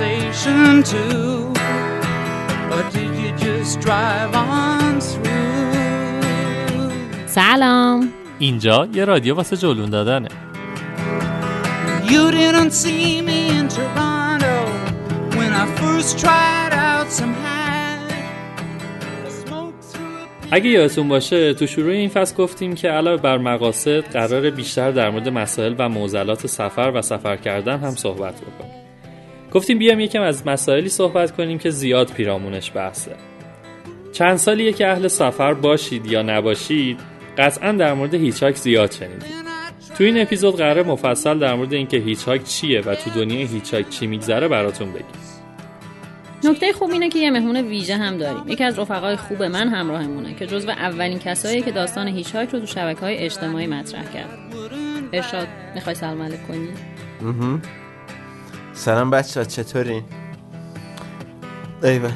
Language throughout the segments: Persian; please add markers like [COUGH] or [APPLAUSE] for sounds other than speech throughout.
Conversation too. Or did you just drive on through? سلام. اینجا یه رادیو واسه جلون دادنه. You didn't see me in Toronto when I first tried out some اگه یادتون باشه تو شروع این فصل گفتیم که علاوه بر مقاصد قرار بیشتر در مورد مسائل و معضلات سفر و سفر کردن هم صحبت بکنیم. گفتیم بیام یکم از مسائلی صحبت کنیم که زیاد پیرامونش بحثه. چند سالیه که اهل سفر باشید یا نباشید قطعا در مورد هیچاک زیاد شنیدید. تو این اپیزود قرار مفصل در مورد اینکه هیچاک چیه و تو دنیای هیچاک چی میگذره براتون بگیم. نکته خوب اینه که یه مهمون ویژه هم داریم. یکی از رفقای خوب من همراهمونه که جزو اولین کسایی که داستان هیچهاک رو تو شبکه های اجتماعی مطرح کرد. ارشاد می‌خوای سلام علیک کنی؟ سلام بچه ها چطوری؟ ایوال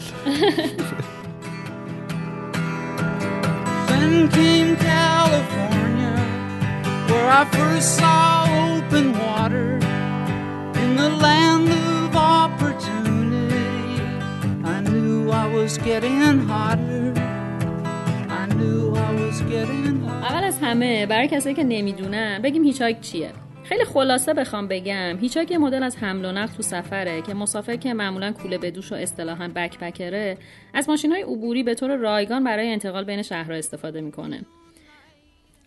اول از همه برای کسایی که نمی‌دونن بگیم هیچ چیه؟ خیلی خلاصه بخوام بگم. هیچهاک یه مدل از حمل و نقل تو سفره که مسافر که معمولا کوله به دوش و اصطلاحا بکپکره از ماشین های عبوری به طور رایگان برای انتقال بین شهرها استفاده می‌کنه.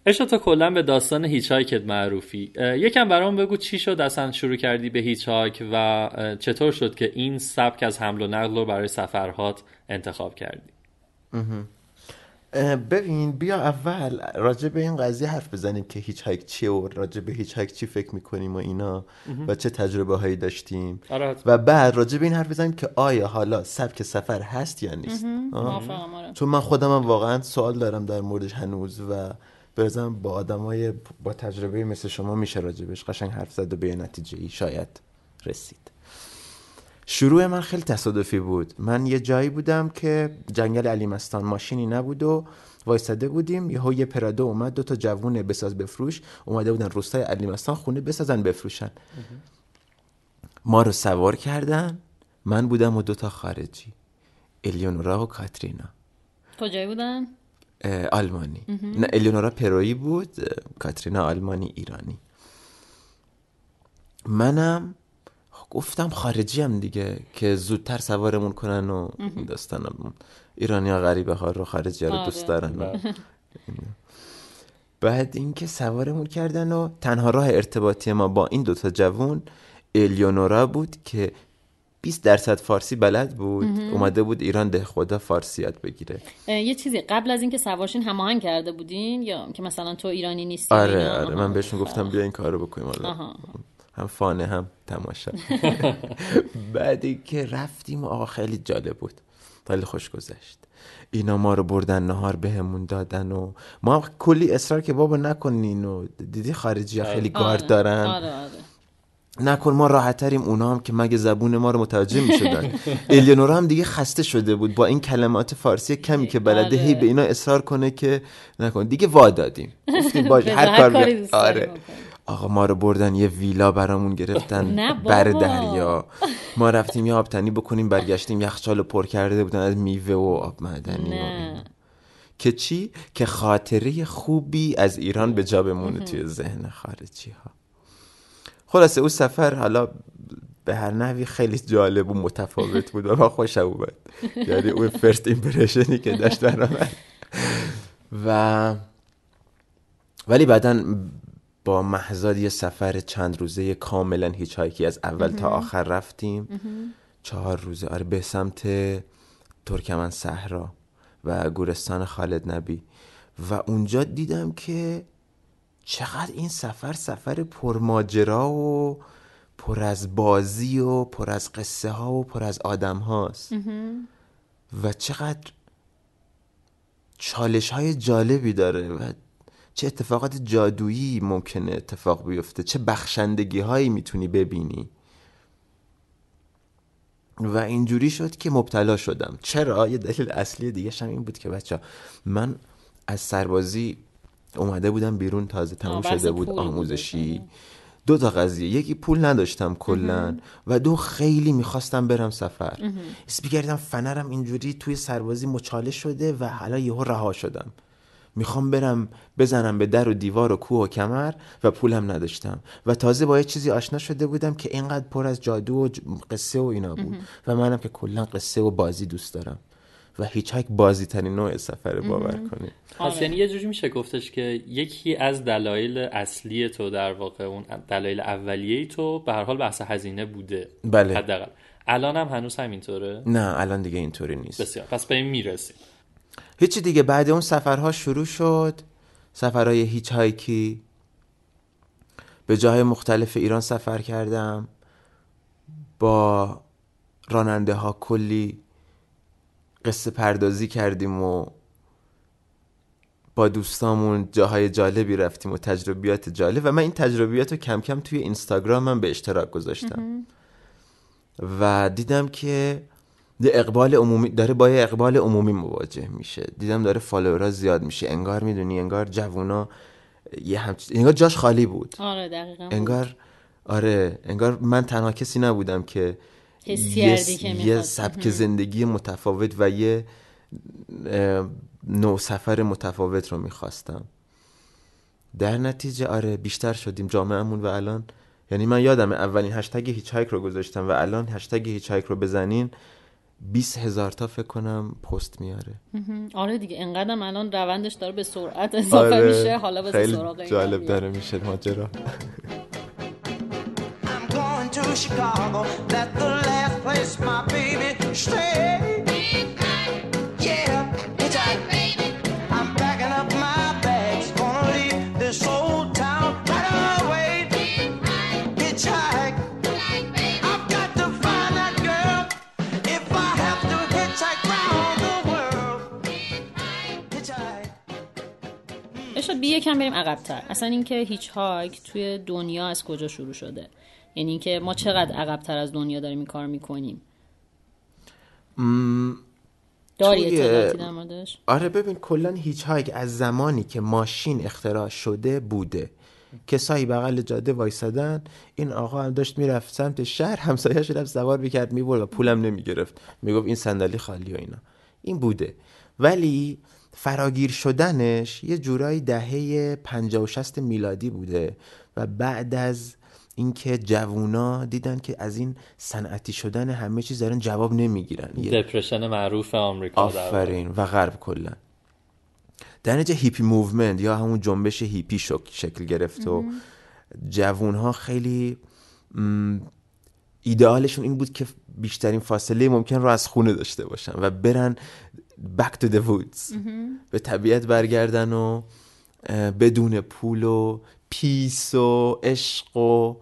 اشا تا کلا به داستان هیچهایکت معروفی. یکم برام بگو چی شد؟ اصلا شروع کردی به هیچهایک و چطور شد که این سبک از حمل و نقل رو برای سفرهات انتخاب کردی؟ ببین بیا اول راجع به این قضیه حرف بزنیم که hitchhike چیه و راجع به hitchhike چی فکر می‌کنیم و اینا و چه تجربه هایی داشتیم. آره. و بعد راجع به این حرف بزنیم که آیا حالا سبک سفر هست یا نیست. موافقم آره. چون من خودم هم واقعا سوال دارم در موردش هنوز و به نظرم با آدمای با تجربه مثل شما میشه راجبش قشنگ حرف زد و به نتیجه ای شاید رسید. شروع من خیلی تصادفی بود. من یه جایی بودم که جنگل علیمستان ماشینی نبود و وایساده بودیم. یهو یه پرادو اومد دو تا جوونه بساز بفروش اومده بودن روستای علیمستان خونه بسازن بفروشن. ما رو سوار کردن. من بودم و دو تا خارجی الیونورا و کاترینا. کجایی بودن؟ آلمانی. نه الیونورا پرویی بود کاترینا آلمانی ایرانی. منم گفتم خارجی هم دیگه که زودتر سوارمون کنن و این داستانم ایرانی ها غریبه ها رو خارجی ها رو دوست آره. دارن بعد اینکه سوارمون کردن و تنها راه ارتباطی ما با این دوتا جوون الیونورا بود که 20 درصد فارسی بلد بود اومده بود ایران ده خدا فارسی یاد بگیره یه چیزی قبل از اینکه سوارشین هماهنگ کرده بودین یا که مثلا تو ایرانی نیستی آره؟ آره من. بهشون گفتم بیا این کارو بکنیم حالا آها. هم فانه هم تماشا. [LAUGHS] بعدی که رفتیم آقا خیلی جالب بود. خیلی خوش گذشت. اینا ما رو بردن نهار بهمون دادن و ما هم کلی اصرار که بابا نکنین و دیدی خارجی ها خیلی گارد آره. دارن؟ آره آره. نکن ما راحتتریم اونا هم که مگه زبون ما رو متوجه می شدن [LAUGHS] الیونورا هم دیگه خسته شده بود با این کلمات فارسی کمی که بلده آره. هی به اینا اصرار کنه که نکن. دیگه وا دادیم. [LAUGHS] هر هر کار کاری آره. آقا ما رو بردن یه ویلا برامون گرفتن. بر دریا. ما رفتیم یه آبتنی بکنیم برگشتیم یخچال پر کرده بودن از میوه و آب معدنی. نه. که چی؟ که خاطره خوبی از ایران به جا بمونه توی ذهن خارجی ها خلاصه اون سفر حالا به هر نحوی خیلی جالب و متفاوت بود و من خوشم اومد. یعنی اون فرست ایمپرشنی که داشت برای من و ولی بعدا با محضاد یه سفر چند روزه کاملا هیچ هایکی از اول تا آخر رفتیم. چهار روزه. آره به سمت ترکمن صحرا و گورستان خالد نبی. و اونجا دیدم که چقدر این سفر سفر پرماجرا و پر از بازی و پر از قصه ها و پر از آدم هاست. و چقدر چالش های جالبی داره و چه اتفاقات جادویی ممکنه اتفاق بیفته؟ چه بخشندگی هایی می‌تونی ببینی؟ و اینجوری شد که مبتلا شدم. چرا؟ یه دلیل اصلی دیگه هم این بود که بچه من از سربازی اومده بودم بیرون تازه تموم شده بود. آموزشی. دو تا قضیه. یکی پول نداشتم کلا و دو خیلی می‌خواستم برم سفر. حس می‌کردم فنرم اینجوری توی سربازی مچاله شده و حالا یهو رها شدم. می‌خوام برم بزنم به در و دیوار و کوه و کمر و پولم نداشتم. و تازه با یه چیزی آشنا شده بودم که اینقدر پر از جادو و ج- قصه و اینا بود. و منم که کلا قصه و بازی دوست دارم. و هیچ هک بازی ترین نوع سفر باور کنید. پس یعنی یه جوری میشه گفتش که یکی از دلایل اصلی تو در واقع اون دلایل اولیه تو به هر حال بحث هزینه بوده. بله. حداقل. الان هم هنوز همینطوره؟ نه الان دیگه اینطوری نیست. بسیار. پس به این می‌رسیم. هیچی دیگه بعد اون سفرها شروع شد. سفرهای هیچ هایکی به جاهای مختلف ایران سفر کردم. با راننده ها کلی قصه پردازی کردیم و با دوستامون جاهای جالبی رفتیم و تجربیات جالب. و من این تجربیات رو کم کم توی اینستاگرامم به اشتراک گذاشتم. و دیدم که اقبال عمومی داره با اقبال عمومی مواجه میشه. دیدم داره فالوورها زیاد میشه. انگار می‌دونی انگار جوونا یه همچ... انگار جاش خالی بود. آره دقیقا انگار آره انگار من تنها کسی نبودم که یه, کردی که یه. سبک زندگی متفاوت و یه نوع سفر متفاوت رو می‌خواستم. در نتیجه آره بیشتر شدیم جامعهمون و الان. یعنی من یادم اولین هشتگ hitchhike رو گذاشتم و الان هشتگ hitchhike رو بزنین 20 هزار تا فکر کنم پست میاره آره دیگه انقدرم الان روندش داره به سرعت اضافه میشه حالا خیلی سراغ جالب. داره میشه ماجرا I'm going to Chicago. That's the last place my baby stay. بیا یکم بریم عقبتر. اصلا اینکه hitchhike توی دنیا از کجا شروع شده؟ یعنی اینکه ما چقدر عقبتر از دنیا داریم این کار می‌کنیم؟ داری توی- اطلاعاتی در موردش؟ آره ببین کلا hitchhike از زمانی که ماشین اختراع شده بوده. کسایی بغل جاده وایسادن این آقا هم داشت می‌رفت سمت شهر همسایه‌اش رفت سوار می‌کرد می‌برد و پولم نمی‌گرفت. می‌گفت این صندلی خالی و اینا. این بوده. ولی فراگیر شدنش یه جورایی دهه 50 و 60 میلادی بوده و بعد از اینکه جوونا دیدن که از این صنعتی شدن همه چیز دارن جواب نمی‌گیرن. depression معروف آمریکا. آفرین و غرب کلا. در نتیجه hippie movement یا همون جنبش هیپی شک- شکل گرفت و جوون ها خیلی ایدئالشون این بود که بیشترین فاصله ممکن رو از خونه داشته باشن و برن back to the woods به طبیعت برگردن و بدون پول و peace و عشق و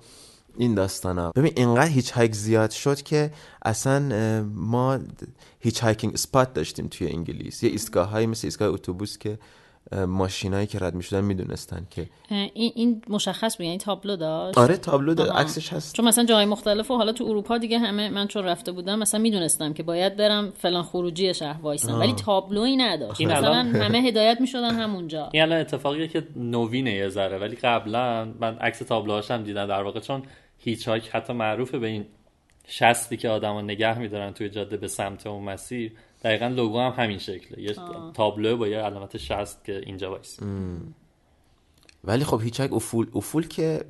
این داستان ها ببین اینقدر hitchhike زیاد شد که اصلا ما hitchhiking spot داشتیم توی انگلیس. یه ایستگاه هایی مثل ایستگاه اتوبوس که ماشینایی که رد می شدن می‌دونستن که این, این مشخص بود یعنی تابلو داشت؟ آره تابلو آها. عکسش هست. چون مثلا جای مختلف و حالا تو اروپا دیگه همه من چون رفته بودم مثلا می‌دونستم که باید برم فلان خروجی شهر وایسم. ولی تابلویی نداشت. این مثلا الان- همه هدایت می‌شدن همونجا. این الان اتفاقیه که نوینه یه ذره. ولی قبلا من عکس تابلوهاش هم دیدم. در واقع چون هیچ حتی معروفه به این شستی که آدما نگه میدارن توی جاده به سمت اون مسیر دقیقا لوگو هم همین شکله. یه تابلو با یه علامت شست که اینجا وایسی ولی خب hitchhike افول افول که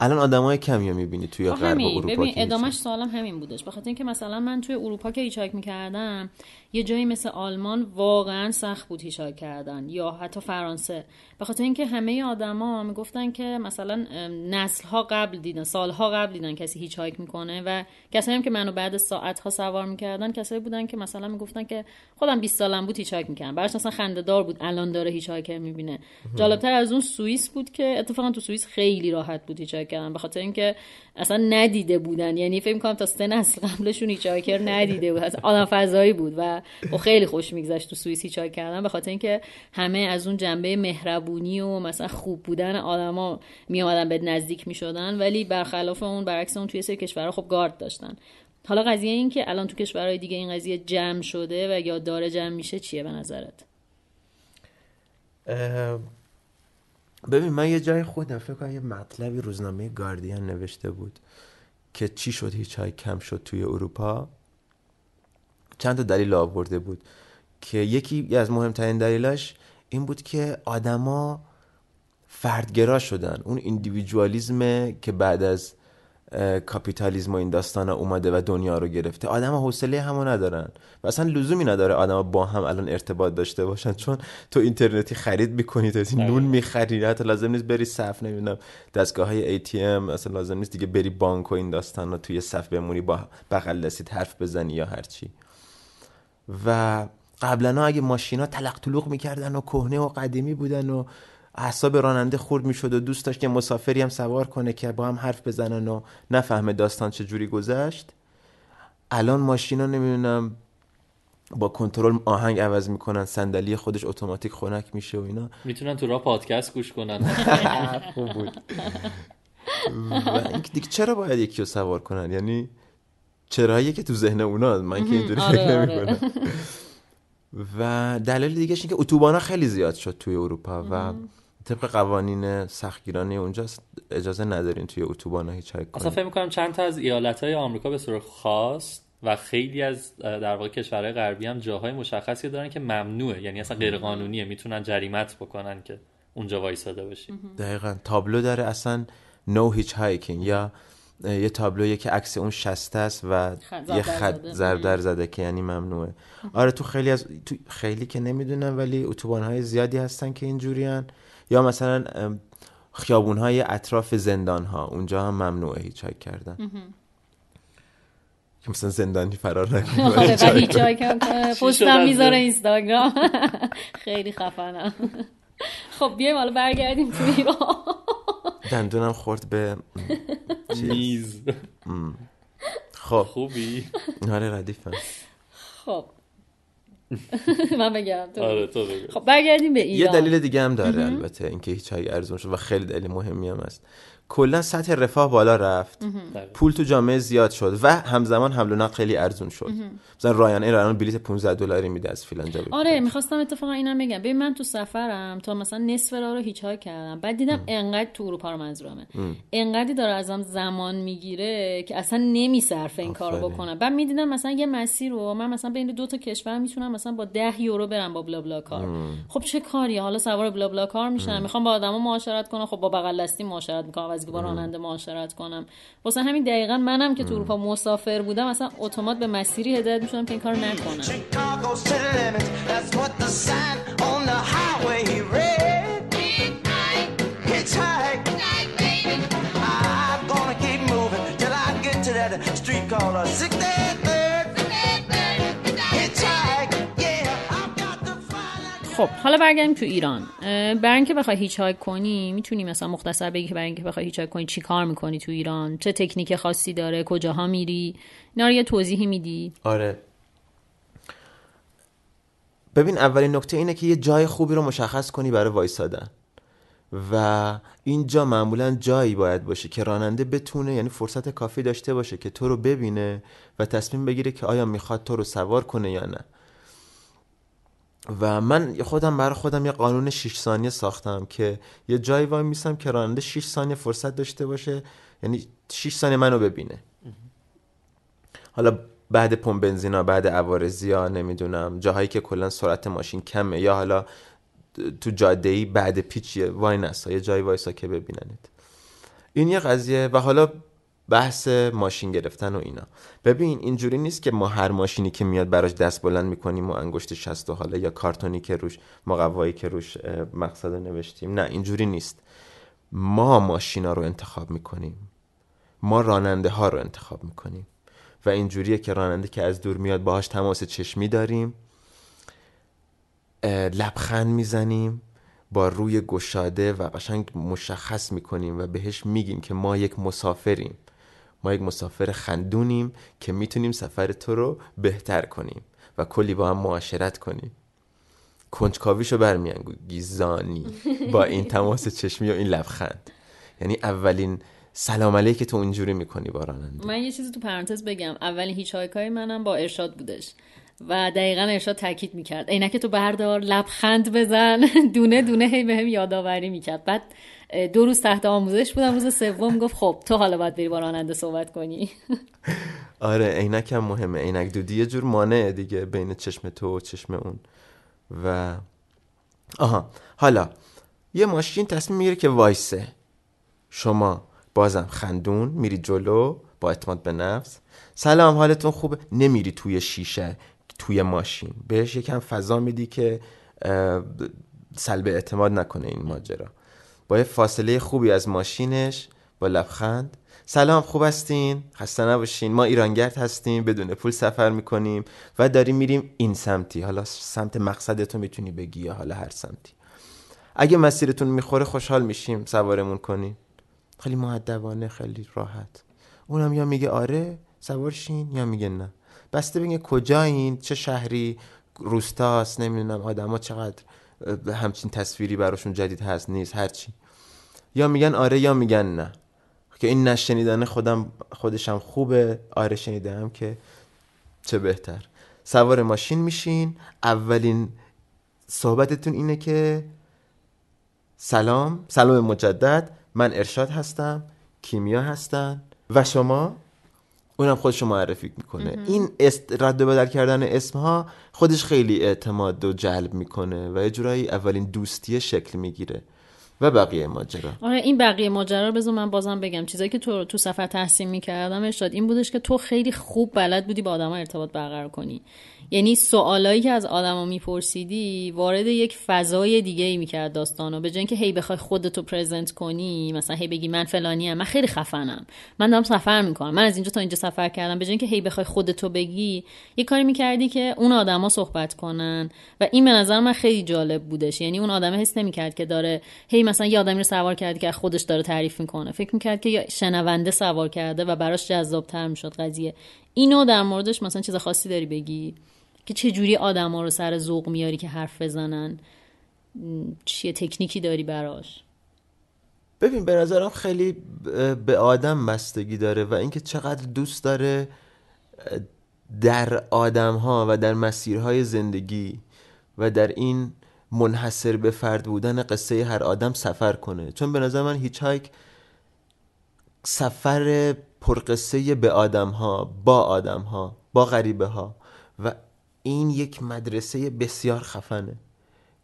الان آدمای کمی رو می‌بینی توی غرب اروپا ببین ادامش سوالم همین بودش. بخاطر اینکه مثلا من توی اروپا که hitchhike می‌کردم یه جایی مثل آلمان واقعا سخت بود hitchhike کردن یا حتی فرانسه. به خاطر اینکه همه آدما می‌گفتن که مثلا نسل ها قبل دیدن سالها قبل دیدن کسی hitchhike می‌کنه و کسایی هم که منو بعد ساعت ها سوار می‌کردن کسایی بودن که مثلا می‌گفتن که خودم 20 سالم بود هیچایک می‌کردم. براش مثلا خنده دار بود الان داره هیچایکر می‌بینه. جالبتر از اون سوئیس بود که اتفاقا تو سوئیس خیلی راحت بود هیچایک کردن. به خاطر اینکه اصلا ندیده بودن. یعنی فکر کنم تا سه نسل قبلشون هیچایکر ندیده بود. اصلا آدم فضایی بود و و خیلی خوش میگذشت تو سوئیس هیچایک کردن به خاطر اینکه همه از اون جنبه مهربونی و مثلا خوب بودن آدما می اومدن به نزدیک می‌شدن ولی برخلاف اون برعکس اون توی سری کشورها خب گارد داشتن. حالا قضیه این که الان تو کشورهای دیگه این قضیه جمع شده و یا داره جمع میشه چیه به نظرت؟ ببین من یه جای خودم فکر کنم یه مطلبی روزنامه گاردین نوشته بود که چی شد هیچ کم شد توی اروپا؟ چند تا دلیل آورده بود که یکی از مهمترین دلیلاش این بود که آدما فردگرا شدن. اون ایندیویدوالیزم که بعد از اه، کاپیتالیسم و این داستان اومده و دنیا رو گرفته آدم حوصله همو ندارن و اصلا لزومی نداره آدم با هم الان ارتباط داشته باشن چون تو اینترنتی خرید می‌کنی تو این نون می‌خری حتی لازم نیست بری صف نمی‌دونم دستگاه های ATM اصلا لازم نیست دیگه بری بانک و این داستان رو توی صف بمونی با بغل دستید حرف بزنی یا هرچی. و قبلا اگه ماشینا تلق تلوق می‌کردن و کهنه و قدیمی بودن و اعصاب راننده خورد می‌شد و دوست داشت که مسافری هم سوار کنه که با هم حرف بزنن و نفهمه داستان چه جوری گذشت. الان ماشینا نمی‌دونم با کنترل آهنگ عوض می‌کنن صندلی خودش اتوماتیک خنک میشه و اینا. می‌تونن تو راه پادکست گوش کنن. [LAUGHS] خوب بود. و دیگه چرا باید یکی رو سوار کنن؟ یعنی چراییه که تو ذهن اونا؟ من که اینجوری آره، فکر آره. نمی‌کنم. و دلیل دیگه این که اتوبان خیلی زیاد شد توی اروپا و طبق قوانین سختگیرانه اونجا اجازه ندارین توی اتوبان هیچ اصلا کنین فکر می‌کنم چند تا از ایالت های آمریکا به صورت خاص و خیلی از در واقع کشورهای غربی هم جاهای مشخصی دارن که ممنوعه. یعنی اصلا غیر قانونیه می‌تونن جریمت بکنن که اونجا وایساده باشی. دقیقا. تابلو داره اصلا نو هیچ هایکینگ یا یه تابلویه که عکس اون شسته است و یه خط. زربدر زده. که یعنی ممنوعه. آره تو خیلی از تو خیلی که نمی‌دونم ولی اتوبان های زیادی هستن که اینجوریان یا مثلا خیابون های اطراف زندان ها اونجا هم ممنوعه هیچ کردن. که مثلا زندانی فرار [LAUGHS] نکنه آره و [LAUGHS] شد پستم می‌ذاره؟ اینستاگرام. [LAUGHS] خیلی خفنم. خب بیایم حالا برگردیم تو ایران. دندونم خورد به [LAUGHS] میز. خب. خوبی؟ آره ردیفم. خب. [LAUGHS] من بگم تو. آره تو خب برگردیم به یه ایران. دلیل دیگه هم داره البته اینکه هیچ ارزون شد و خیلی دلیل مهمی هم است کلا سطح رفاه بالا رفت. پول تو جامعه زیاد شد و همزمان حمل و نقل خیلی ارزون شد. مثلا رایان ایر الان بلیت 15 دلاری میده از فلان جا آره. می‌خواستم اتفاقا اینم بگم. ببین من تو سفرم تا مثلا نصف راه رو هیچ های کردم. بعد دیدم انقدر تو اروپا رو منظورمه. انقدری داره ازم زمان می‌گیره که اصلا نمیصرفه این کارو. بکنم بعد می‌دیدم مثلا یه مسیر رو من مثلا بین دو تا کشور می‌تونم مثلا با ده یورو برم با بلا بلا کار. خب چه کاریه؟ حالا سوار بلا بلا کار میشم. می‌خوام با آدما معاشرت کنم. خب با بغل دستی معاشرت می‌کنم. از با راننده معاشرت کنم. واسه همین دقیقا منم که تو اروپا مسافر بودم مثلا اتومات به مسیری هدایت می‌شدم که این کار نکنم. That's what خب حالا برگردیم تو ایران. برای اینکه بخوای hitchhike کنی می‌تونی مثلا مختصر بگی که برای اینکه بخوای hitchhike کنی چی کار می‌کنی تو ایران؟ چه تکنیک خاصی داره؟ کجاها میری؟ اینا رو یه توضیحی میدی؟ آره. ببین اولین نکته اینه که یه جای خوبی رو مشخص کنی برای وایسادن. و این جا معمولا جایی باید باشه که راننده بتونه یعنی فرصت کافی داشته باشه که تو رو ببینه و تصمیم بگیره که آیا می‌خواد تو رو سوار کنه یا نه. و من خودم برای خودم یه قانون 6 ثانیه ساختم که یه جایی وای میسم که راننده 6 ثانیه فرصت داشته باشه یعنی 6 ثانیه منو ببینه. حالا بعد پمپ بنزینا بعد عوارضی ها نمی‌دونم جاهایی که کلا سرعت ماشین کمه یا حالا تو جاده ای بعد پیچیه وای نستا یه جایی وایسا که ببیننت. این یه قضیه. و حالا بحث ماشین گرفتن و اینا. ببین اینجوری نیست که ما هر ماشینی که میاد براش دست بلند می‌کنیم و انگشت شست و حالا یا کارتونی که روش مقوایی که روش مقصد نوشتیم. نه اینجوری نیست. ما ماشینا رو انتخاب می‌کنیم. ما راننده ها رو انتخاب می‌کنیم. و اینجوریه که راننده که از دور میاد باهاش تماس چشمی داریم. لبخند می‌زنیم با روی گشاده و قشنگ مشخص می‌کنیم و بهش میگیم که ما یک مسافریم. ما یک مسافر خندونیم که می‌تونیم سفر تو رو بهتر کنیم و کلی با هم معاشرت کنیم. کنجکاویشو برمیانگی زانی با این تماس چشمی و این لبخند. یعنی اولین سلام علیک تو اینجوری می‌کنی با راننده. من یه چیزی تو پرانتز بگم. اولین هیچ های منم با ارشاد بودش. و دقیقا ارشاد تاکید می‌کرد. عینک تو بردار لبخند بزن. [LAUGHS] دونه دونه هی بهم یادآوری می‌کرد. بعد دو روز تحت آموزش بودم روز سوم گفت خب تو حالا باید بری با راننده صحبت کنی. آره عینک هم مهمه. عینک دودی یه جور مانعه دیگه بین چشم تو و چشم اون. و آها حالا یه ماشین تصمیم می‌گیره که وایسه. شما بازم خندون میری جلو با اعتماد به نفس. سلام حالتون خوبه؟ نمیری توی شیشه توی ماشین. بهش یکم فضا میدی که سلب اعتماد نکنه این ماجرا. با یه فاصله خوبی از ماشینش با لبخند. سلام خوب هستین؟ خسته نباشین. ما ایرانگرد هستیم بدون پول سفر می‌کنیم و داریم میریم این سمتی. حالا سمت مقصدتو می‌تونی بگی یا حالا هر سمتی. اگه مسیرتون می‌خوره خوشحال میشیم. سوارمون کنین. خیلی معدبانه خیلی راحت. اونم یا میگه آره سوارشین یا میگه نه. بسته بگه کجایین چه شهری روستاست نمی‌دونم آدما چقدر همچین تصویری براشون جدید هست نیست هرچی یا میگن آره یا میگن نه. که این نشنیدن خودم خودشم خوبه. آره شنیدم که چه بهتر. سوار ماشین میشین. اولین صحبتتون اینه که سلام سلام مجدد. من ارشاد هستم کیمیا هستن. و شما؟ اونم خودش رو معرفی می‌کنه. این است رد و بدل کردن اسمها خودش خیلی اعتماد و جلب می‌کنه و یه جورایی اولین دوستی شکل می‌گیره. و بقیه ماجرا. آره این بقیه ماجرا رو بذار من بازم بگم. چیزایی که تو تو سفر تحسین می‌کردم ارشاد این بودش که تو خیلی خوب بلد بودی با آدما ارتباط برقرار کنی. یعنی سوالایی که از آدما میپرسیدی وارد یک فضای دیگه ای می‌کرد داستانو به جای اینکه هی بخوای خودتو پرزنت کنی مثلا هی بگی من فلانی ام من خیلی خفنم. من دارم سفر می‌کنم. من از اینجا تا اینجا سفر کردم. به جای اینکه هی بخوای خودتو بگی یه کاری می‌کردی که اون آدما صحبت کنن. و این به نظر من خیلی جالب بودش. یعنی اون آدمه حس نمی‌کرد که داره هی مثلا یه آدمی رو سوار کرده که خودش داره تعریف می‌کنه. فکر می‌کرد که شنونده سوار کرده و براش جذابتر می‌شد قضیه. اینو در موردش مثلا چیز خاصی داری بگی؟ که چه جوری آدما رو سر ذوق میاری که حرف بزنن؟ چیه تکنیکی داری براش؟ ببین به نظرم خیلی به آدم بستگی داره و اینکه چقدر دوست داره در آدم ها و در مسیرهای زندگی و در این منحصر به فرد بودن قصه هر آدم سفر کنه. چون به نظر من هیچ هایک سفر پرقصه به آدم ها با آدم ها با غریبه ها و این یک مدرسه بسیار خفنه.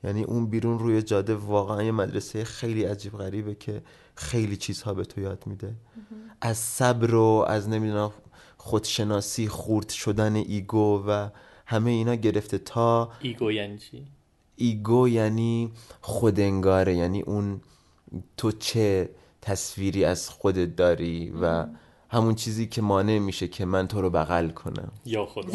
یعنی اون بیرون روی جاده واقعا یه مدرسه خیلی عجیب غریبه که خیلی چیزها به تو یاد میده. از صبر و از نمی‌دونم خودشناسی خورد شدن ego و همه اینا گرفته تا ego یعنی چی؟ ego یعنی خودنگاره یعنی اون تو چه تصویری از خودت داری و همون چیزی که مانع میشه که من تو رو بغل کنم. یا خود [LAUGHS]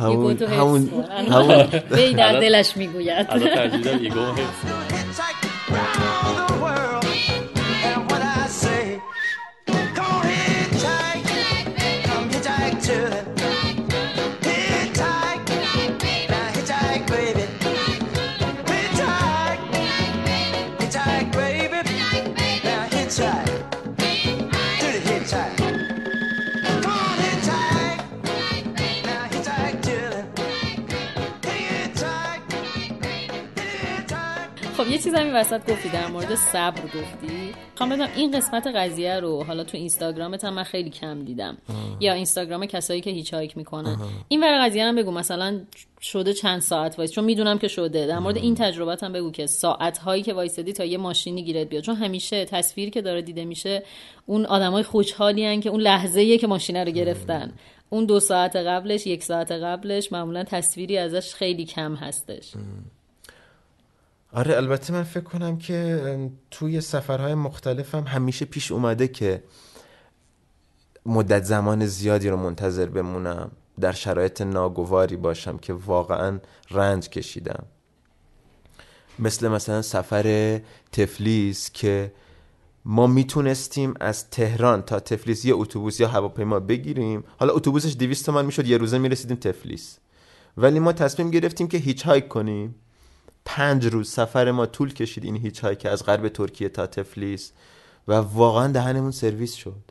همون همون. همون [LAUGHS] در دلش می‌گوید. الان ایگو حفظ یه چیز همین وسط گفتی در مورد صبر گفتی. خواهم بدونم این قسمت قضیه رو حالا تو اینستاگرامت هم من خیلی کم دیدم. یا اینستاگرام کسایی که hitchhike می‌کنن این ور قضیه هم بگو مثلا شده چند ساعت وایس. چون می‌دونم که شده. در مورد این تجربت هم بگو که ساعت هایی که وایسادی تا یه ماشینی گیرت بیاد. چون همیشه تصویری که داره دیده میشه اون آدمای خوشحالی که اون لحظه که ماشینه رو گرفتن. اون دو ساعت قبلش یک ساعت قبلش معمولا تصویری ازش خیلی کم هستش. آره البته من فکر کنم که توی سفرهای مختلفم همیشه پیش اومده که مدت زمان زیادی رو منتظر بمونم در شرایط ناگواری باشم که واقعا رنج کشیدم. مثل مثلا سفر تفلیس که ما می‌تونستیم از تهران تا تفلیس یه اتوبوس یا هواپیما بگیریم. حالا اتوبوسش 200 تومن می‌شد یه روزه می‌رسیدیم تفلیس. ولی ما تصمیم گرفتیم که hitchhike کنیم. پنج روز سفر ما طول کشید این hitchhike از غرب ترکیه تا تفلیس و واقعا دهنمون سرویس شد.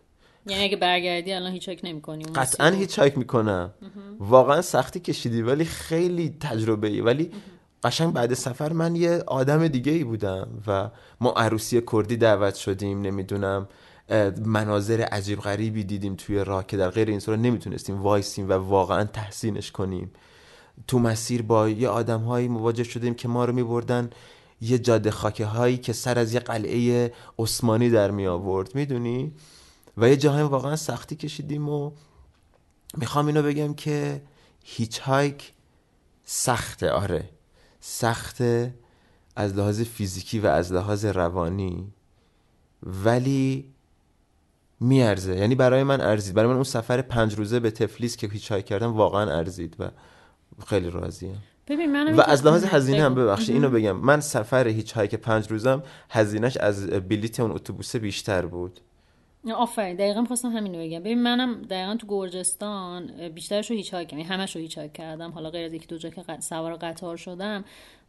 یعنی اگه برگردی الان hitchhike اون قطعا. hitchhike می‌کنم. واقعا سختی کشیدی ولی خیلی تجربه ای ولی قشنگ بعد سفر من یه آدم دیگه ای بودم و ما عروسی کردی دعوت شدیم نمی‌دونم مناظر عجیب غریبی دیدیم توی راه که در غیر این صورت نمی‌تونستیم وایسیم و واقعا تحسینش کنیم. تو مسیر با یه آدم هایی مواجه شدیم که ما رو میبردن یه جاده خاکه هایی که سر از یه قلعه عثمانی در می آورد می‌دونی؟ و یه جاهایی واقعا سختی کشیدیم و می‌خوام اینو بگم که هیچ هایک سخته آره. سخته از لحاظ فیزیکی و از لحاظ روانی ولی میارزه. یعنی برای من ارزید. برای من اون سفر پنج روزه به تفلیس که هیچ کردم واقعا ارزید و خیلی راضیم منم و از که- لحاظ هزینه هم. ببخشید اینو بگم. من سفر hitchhike پنج روزم هزینهش از بلیت اون اتوبوس بیشتر بود. آفرین. دقیقا خواستم همینو بگم. ببین منم دقیقا تو گرجستان بیشترش رو hitchhike یعنی همش رو hitchhike کردم. حالا غیر از یکی دو جا که سوار قطار شدم.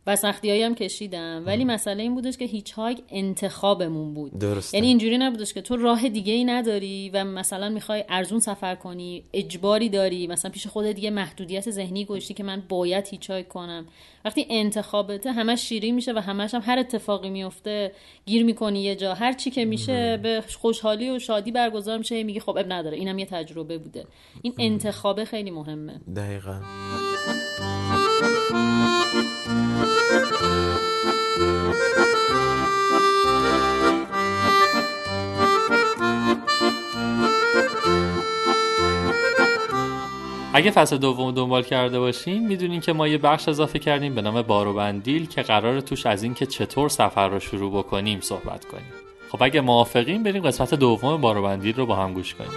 و سختی هم کشیدم. ولی مسئله این بودش که hitchhike انتخابمون بود. درسته. یعنی اینجوری نبودش که تو راه دیگه ای نداری و مثلا می‌خوای ارزون سفر کنی اجباری داری مثلا پیش خودت دیگه محدودیت ذهنی گذاشتی که من باید hitchhike کنم. وقتی انتخابته همش شیرین میشه و همش هم هر اتفاقی میفته گیر می‌کنی یه جا. هر چی که میشه به خوشحالی و شادی برگزار میشه میگی خب اب نداره. اینم یه تجربه بوده. این انتخابه خیلی مهمه. دقیقا. اگه فصل دوم دنبال کرده باشین می‌دونین که ما یه بخش اضافه کردیم به نام بارو بندیل که قرار توش از این که چطور سفر رو شروع بکنیم صحبت کنیم. خب اگه موافقین بریم قسمت دوم بارو بندیل رو با هم گوش کنیم.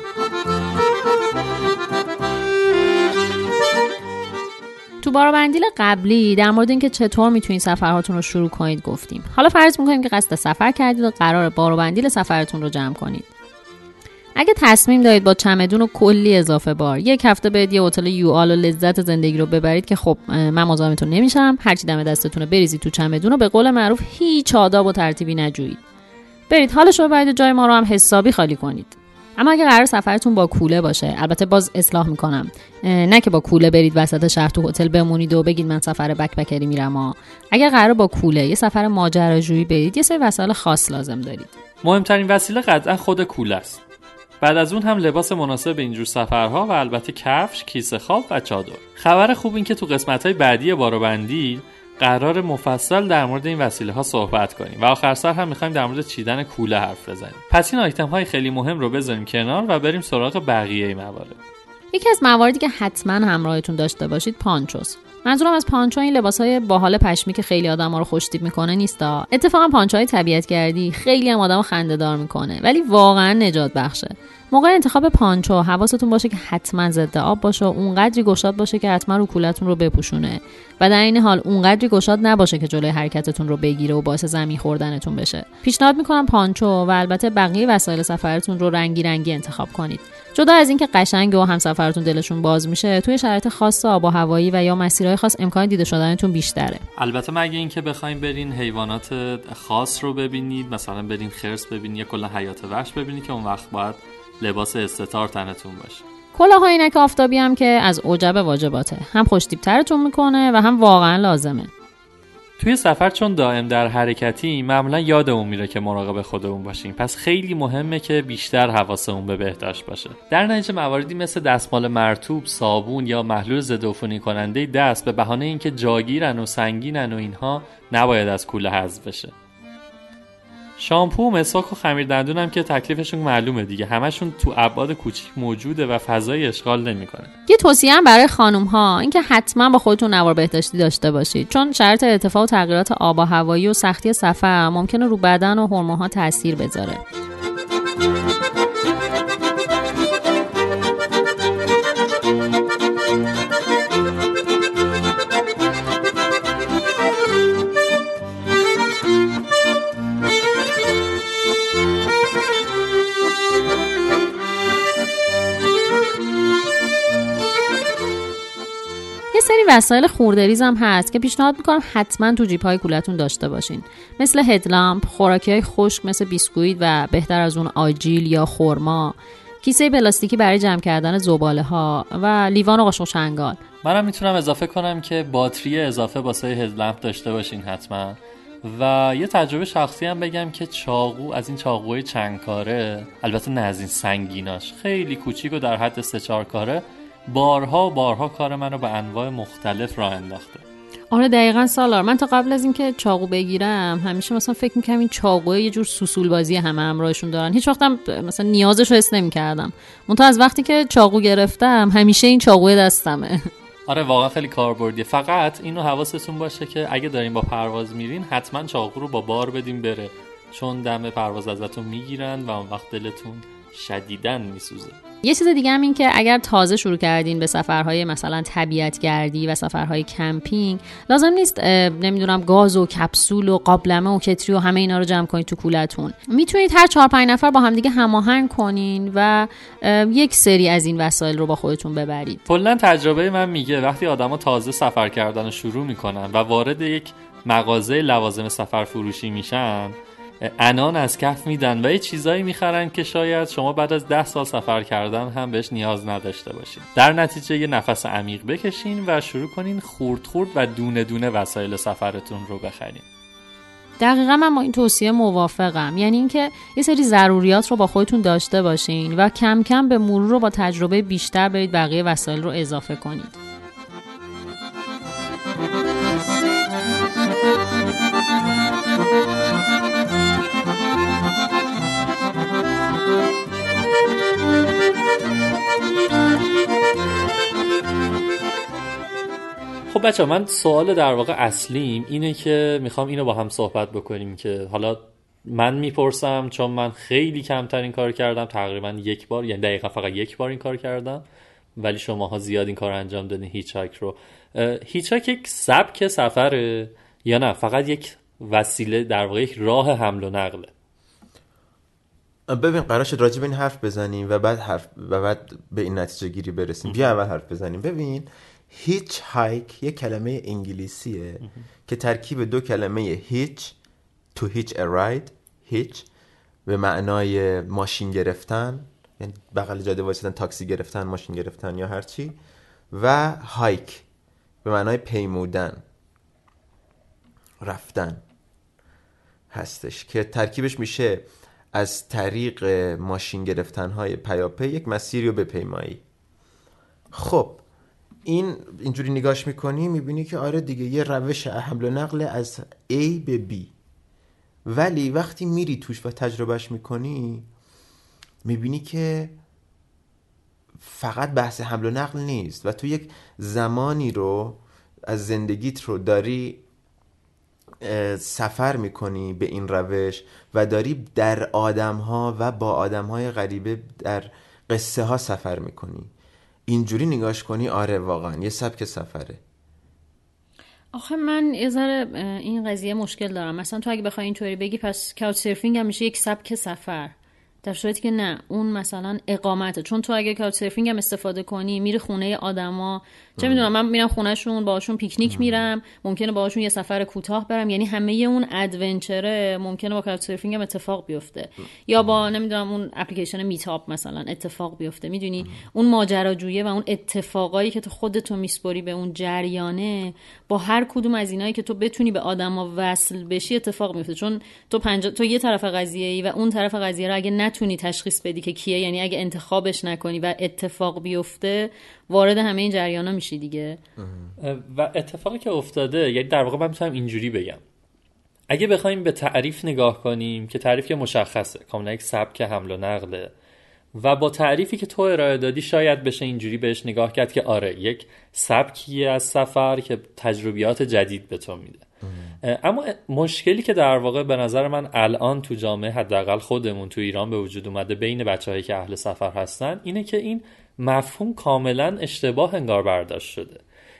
تو باربندیل قبلی در مورد اینکه چطور می‌تونید سفرهاتون رو شروع کنید گفتیم. حالا فرض می‌کنیم که قصد سفر کردید و قرار باربندیل سفرتون رو جمع کنید. اگه تصمیم دارید با چمدون و کلی اضافه بار یک هفته برید یه هتل یوآل و لذت زندگی رو ببرید که خب من مزاحمتون نمیشم. هرچی دم دستتون رو بریزید تو چمدون و به قول معروف هیچ آداب و ترتیبی نجویید. برید حالش رو ببرید و جای ما رو هم حسابی خالی کنید. اما اگه قرار سفرتون با کوله باشه البته باز اصلاح می‌کنم. نه که با کوله برید وسط شهر تو هتل بمونید و بگید من سفر بکپکری میرم ها اگر قرار با کوله یه سفر ماجراجویی برید یه سری وسایل خاص لازم دارید. مهمترین وسیله قطعا خود کوله است. بعد از اون هم لباس مناسب اینجور سفرها و البته کفش، کیسه خواب و چادر. خبر خوب این که تو قسمت های بعدی باروبندی قراره مفصل در مورد این وسیله ها صحبت کنیم و آخر سر هم می‌خوایم در مورد چیدن کوله حرف بزنیم. پس این آیتم های خیلی مهم رو بذاریم کنار و بریم سراغ بقیه موارد. یکی از مواردی که حتما همراهتون داشته باشید پانچوئه منظورم از پانچو این لباس های باحال پشمی که خیلی آدم ها رو خوشتیپ می‌کنه نیستا. اتفاقا پانچو های طبیعت گردی خیلی هم آدم خنده دار می‌کنه ولی واقعا نجات بخشه. موقع انتخاب پانچو حواستون باشه که حتما ضد آب باشه و اونقدری گشاد باشه که حتما رو کولتون رو بپوشونه. و در این حال اونقدری گشاد نباشه که جلوی حرکتتون رو بگیره و باعث زمین خوردنتون بشه. پیشنهاد می‌کنم پانچو و البته بقیه وسایل سفرتون رو رنگی رنگی انتخاب کنید. جدا از اینکه قشنگ و همسفرتون دلشون باز میشه توی شرایط خاص آب و هوایی و یا مسیرهای خاص امکان دیده شدنتون بیشتره. البته مگه اینکه بخوایم برین حیوانات خاص رو ببینید مثلا برین خرس ببینید یا کلا حیات وحش ببینید که اون وقت باید لباس استتار تنتون باشه. کلاه عینک آفتابی هم که از اوجب واجباته. هم خوشتیب ترتون می‌کنه و هم واقعا لازمه. توی سفر چون دائم در حرکتی معمولا یادمون میره که مراقب خودمون باشیم. پس خیلی مهمه که بیشتر حواسمون به بهداشت باشه. در نتیجه مواردی مثل دستمال مرتوب صابون یا محلول ضد عفونی کننده دست به بهانه اینکه جاگیرن و سنگینن و اینها نباید از کوله حذف بشه. شامپو و مسواک و خمیر دندون هم که تکلیفشون معلومه دیگه. همشون تو ابعاد کوچیک موجوده و فضای اشغال نمی‌کنه. یه توصیه هم برای خانم ها اینکه حتما با خودتون نوار بهداشتی داشته باشید. چون شرط ارتفاع و تغییرات آب و هوایی و سختی سفر ممکنه رو بدن و هورمون ها تاثیر بذاره. وسایل خوردریز هم هست که پیشنهاد می‌کنم حتما تو جیب های کولتون داشته باشین. مثل هدلامپ خوراکی های خشک مثل بیسکویت و بهتر از اون آجیل یا خرما کیسه پلاستیکی برای جمع کردن زباله ها و لیوان و قاشق چنگال منم می‌تونم اضافه کنم که باتری اضافه واسه هدلمپ داشته باشین حتما. و یه تجربه شخصی هم بگم که چاقو از این چاقوی چند کاره البته نه از این سنگیناش خیلی کوچیک و در حد سه چهار کاره بارها و بارها کار منو به انواع مختلف راه انداخته. آره دقیقا سالار. من تا قبل از اینکه چاقو بگیرم همیشه مثلا فکر می‌کنم این چاقوه یه جور سوسول بازی همه همراهشون دارن. هیچ وقتم مثلا نیازش رو حس نمی‌کردم. منتها از وقتی که چاقو گرفتم همیشه این چاقوی دستمه. آره واقعا خیلی کاربردیه. فقط اینو حواستون باشه که اگه دارین با پرواز میرین حتما چاقو رو با بار بدین بره. چون دم پرواز ازتون می‌گیرن و اون وقت دلتون شدیدن میسوزه. یه چیز دیگه هم این که اگر تازه شروع کردین به سفرهای مثلا طبیعت گردی و سفرهای کمپینگ لازم نیست نمی‌دونم گاز و کپسول و قابلمه و کتری و همه اینا رو جمع کنید تو کولتون. می‌تونید هر چهار پنج نفر با همدیگه هماهنگ کنین و یک سری از این وسایل رو با خودتون ببرید. کلا تجربه من میگه وقتی آدما تازه سفر کردن رو شروع می‌کنن و وارد یک مغازه لوازم سفر فروشی میشن انان از کف میدن و یه چیزایی می‌خرن که شاید شما بعد از ده سال سفر کردن هم بهش نیاز نداشته باشین. در نتیجه یه نفس عمیق بکشین و شروع کنین خورد خورد و دونه دونه وسایل سفرتون رو بخرین. دقیقا من با این توصیه موافقم. یعنی اینکه یه سری ضروریات رو با خودتون داشته باشین و کم کم به مرور رو با تجربه بیشتر برید بقیه وسایل رو اضافه کنید. بچه من سوال در واقع اصلیم اینه که می‌خوام اینو با هم صحبت بکنیم که حالا من می‌پرسم چون من خیلی کمتر این کار کردم تقریبا یک بار یعنی دقیقا فقط یک بار این کار کردم ولی شماها زیاد این کار انجام دادین هیچ هک رو. اه، هیچ هک یک سبک سفره یا نه؟ فقط یک وسیله در واقع یک راه حمل و نقله ببین قرار شد راجع به این حرف بزنیم و بعد حرف و بعد به این نتیجه گیری برسیم. بیا اول حرف بزنیم. ببین hitchhike یه کلمه انگلیسیه که ترکیب دو کلمه hitch، to hitch ride، hitch به معنای ماشین گرفتن یعنی بغل جاده وایسادن تاکسی گرفتن ماشین گرفتن یا هرچی و hike به معنای پیمودن رفتن هستش که ترکیبش میشه از طریق ماشین گرفتن های پیاپی یک مسیری رو بپیمایی. خب این اینجوری نگاش می‌کنی می‌بینی که آره دیگه یه روش حمل و نقل از A به B. ولی وقتی میری توش و تجربهش می‌کنی می‌بینی که فقط بحث حمل و نقل نیست و تو یک زمانی رو از زندگیت رو داری سفر می‌کنی به این روش و داری در آدم ها و با آدم های غریبه در قصه ها سفر می‌کنی. اینجوری نگاش کنی؟ آره واقعا. یه سبک سفره. آخه من یه ذره این قضیه مشکل دارم. مثلا تو اگه بخوای اینطوری بگی پس کاوچ سرفینگ هم میشه یک سبک سفر. در صورتی که نه اون مثلا اقامته. چون تو اگه کاوچ سرفینگ هم استفاده کنی میری خونه آدما. چه می‌دونم من میرم خونهشون باهاشون پیکنیک میرم. ممکنه باهاشون یه سفر کوتاه برم. یعنی همه اون ادونچره ممکنه با کاوچ سرفینگ هم اتفاق بیفته. یا با نمی‌دونم اون اپلیکیشن میتاپ مثلا اتفاق بیفته. می‌دونی؟ اون ماجراجویی و اون اتفاقایی که تو خودتو میسپری به اون جریانه با هر کدوم از اینایی که تو بتونی به آدما وصل بشی اتفاق میفته چون تو پنج... تو یه طرف قضیه ای و اون طرف قضیه رو اگه نتونی تشخیص بدی که کیه. یعنی اگه انتخابش نکنی و اتفاق بیفته وارد همه این جریانا میشی دیگه. و اتفاقی که افتاده یعنی در واقع من می‌تونم اینجوری بگم. اگه بخوایم به تعریف نگاه کنیم که تعریف که مشخصه کاملا یک سبک حمل و نقله و با تعریفی که تو ارائه دادی شاید بشه اینجوری بهش نگاه کرد که آره یک سبکی از سفر که تجربیات جدید به تو میده. اما مشکلی که در واقع به نظر من الان تو جامعه حداقل خودمون تو ایران به وجود اومده بین بچههایی که اهل سفر هستن اینه که این مفهوم کاملا اشتباه انگار برداشت شده.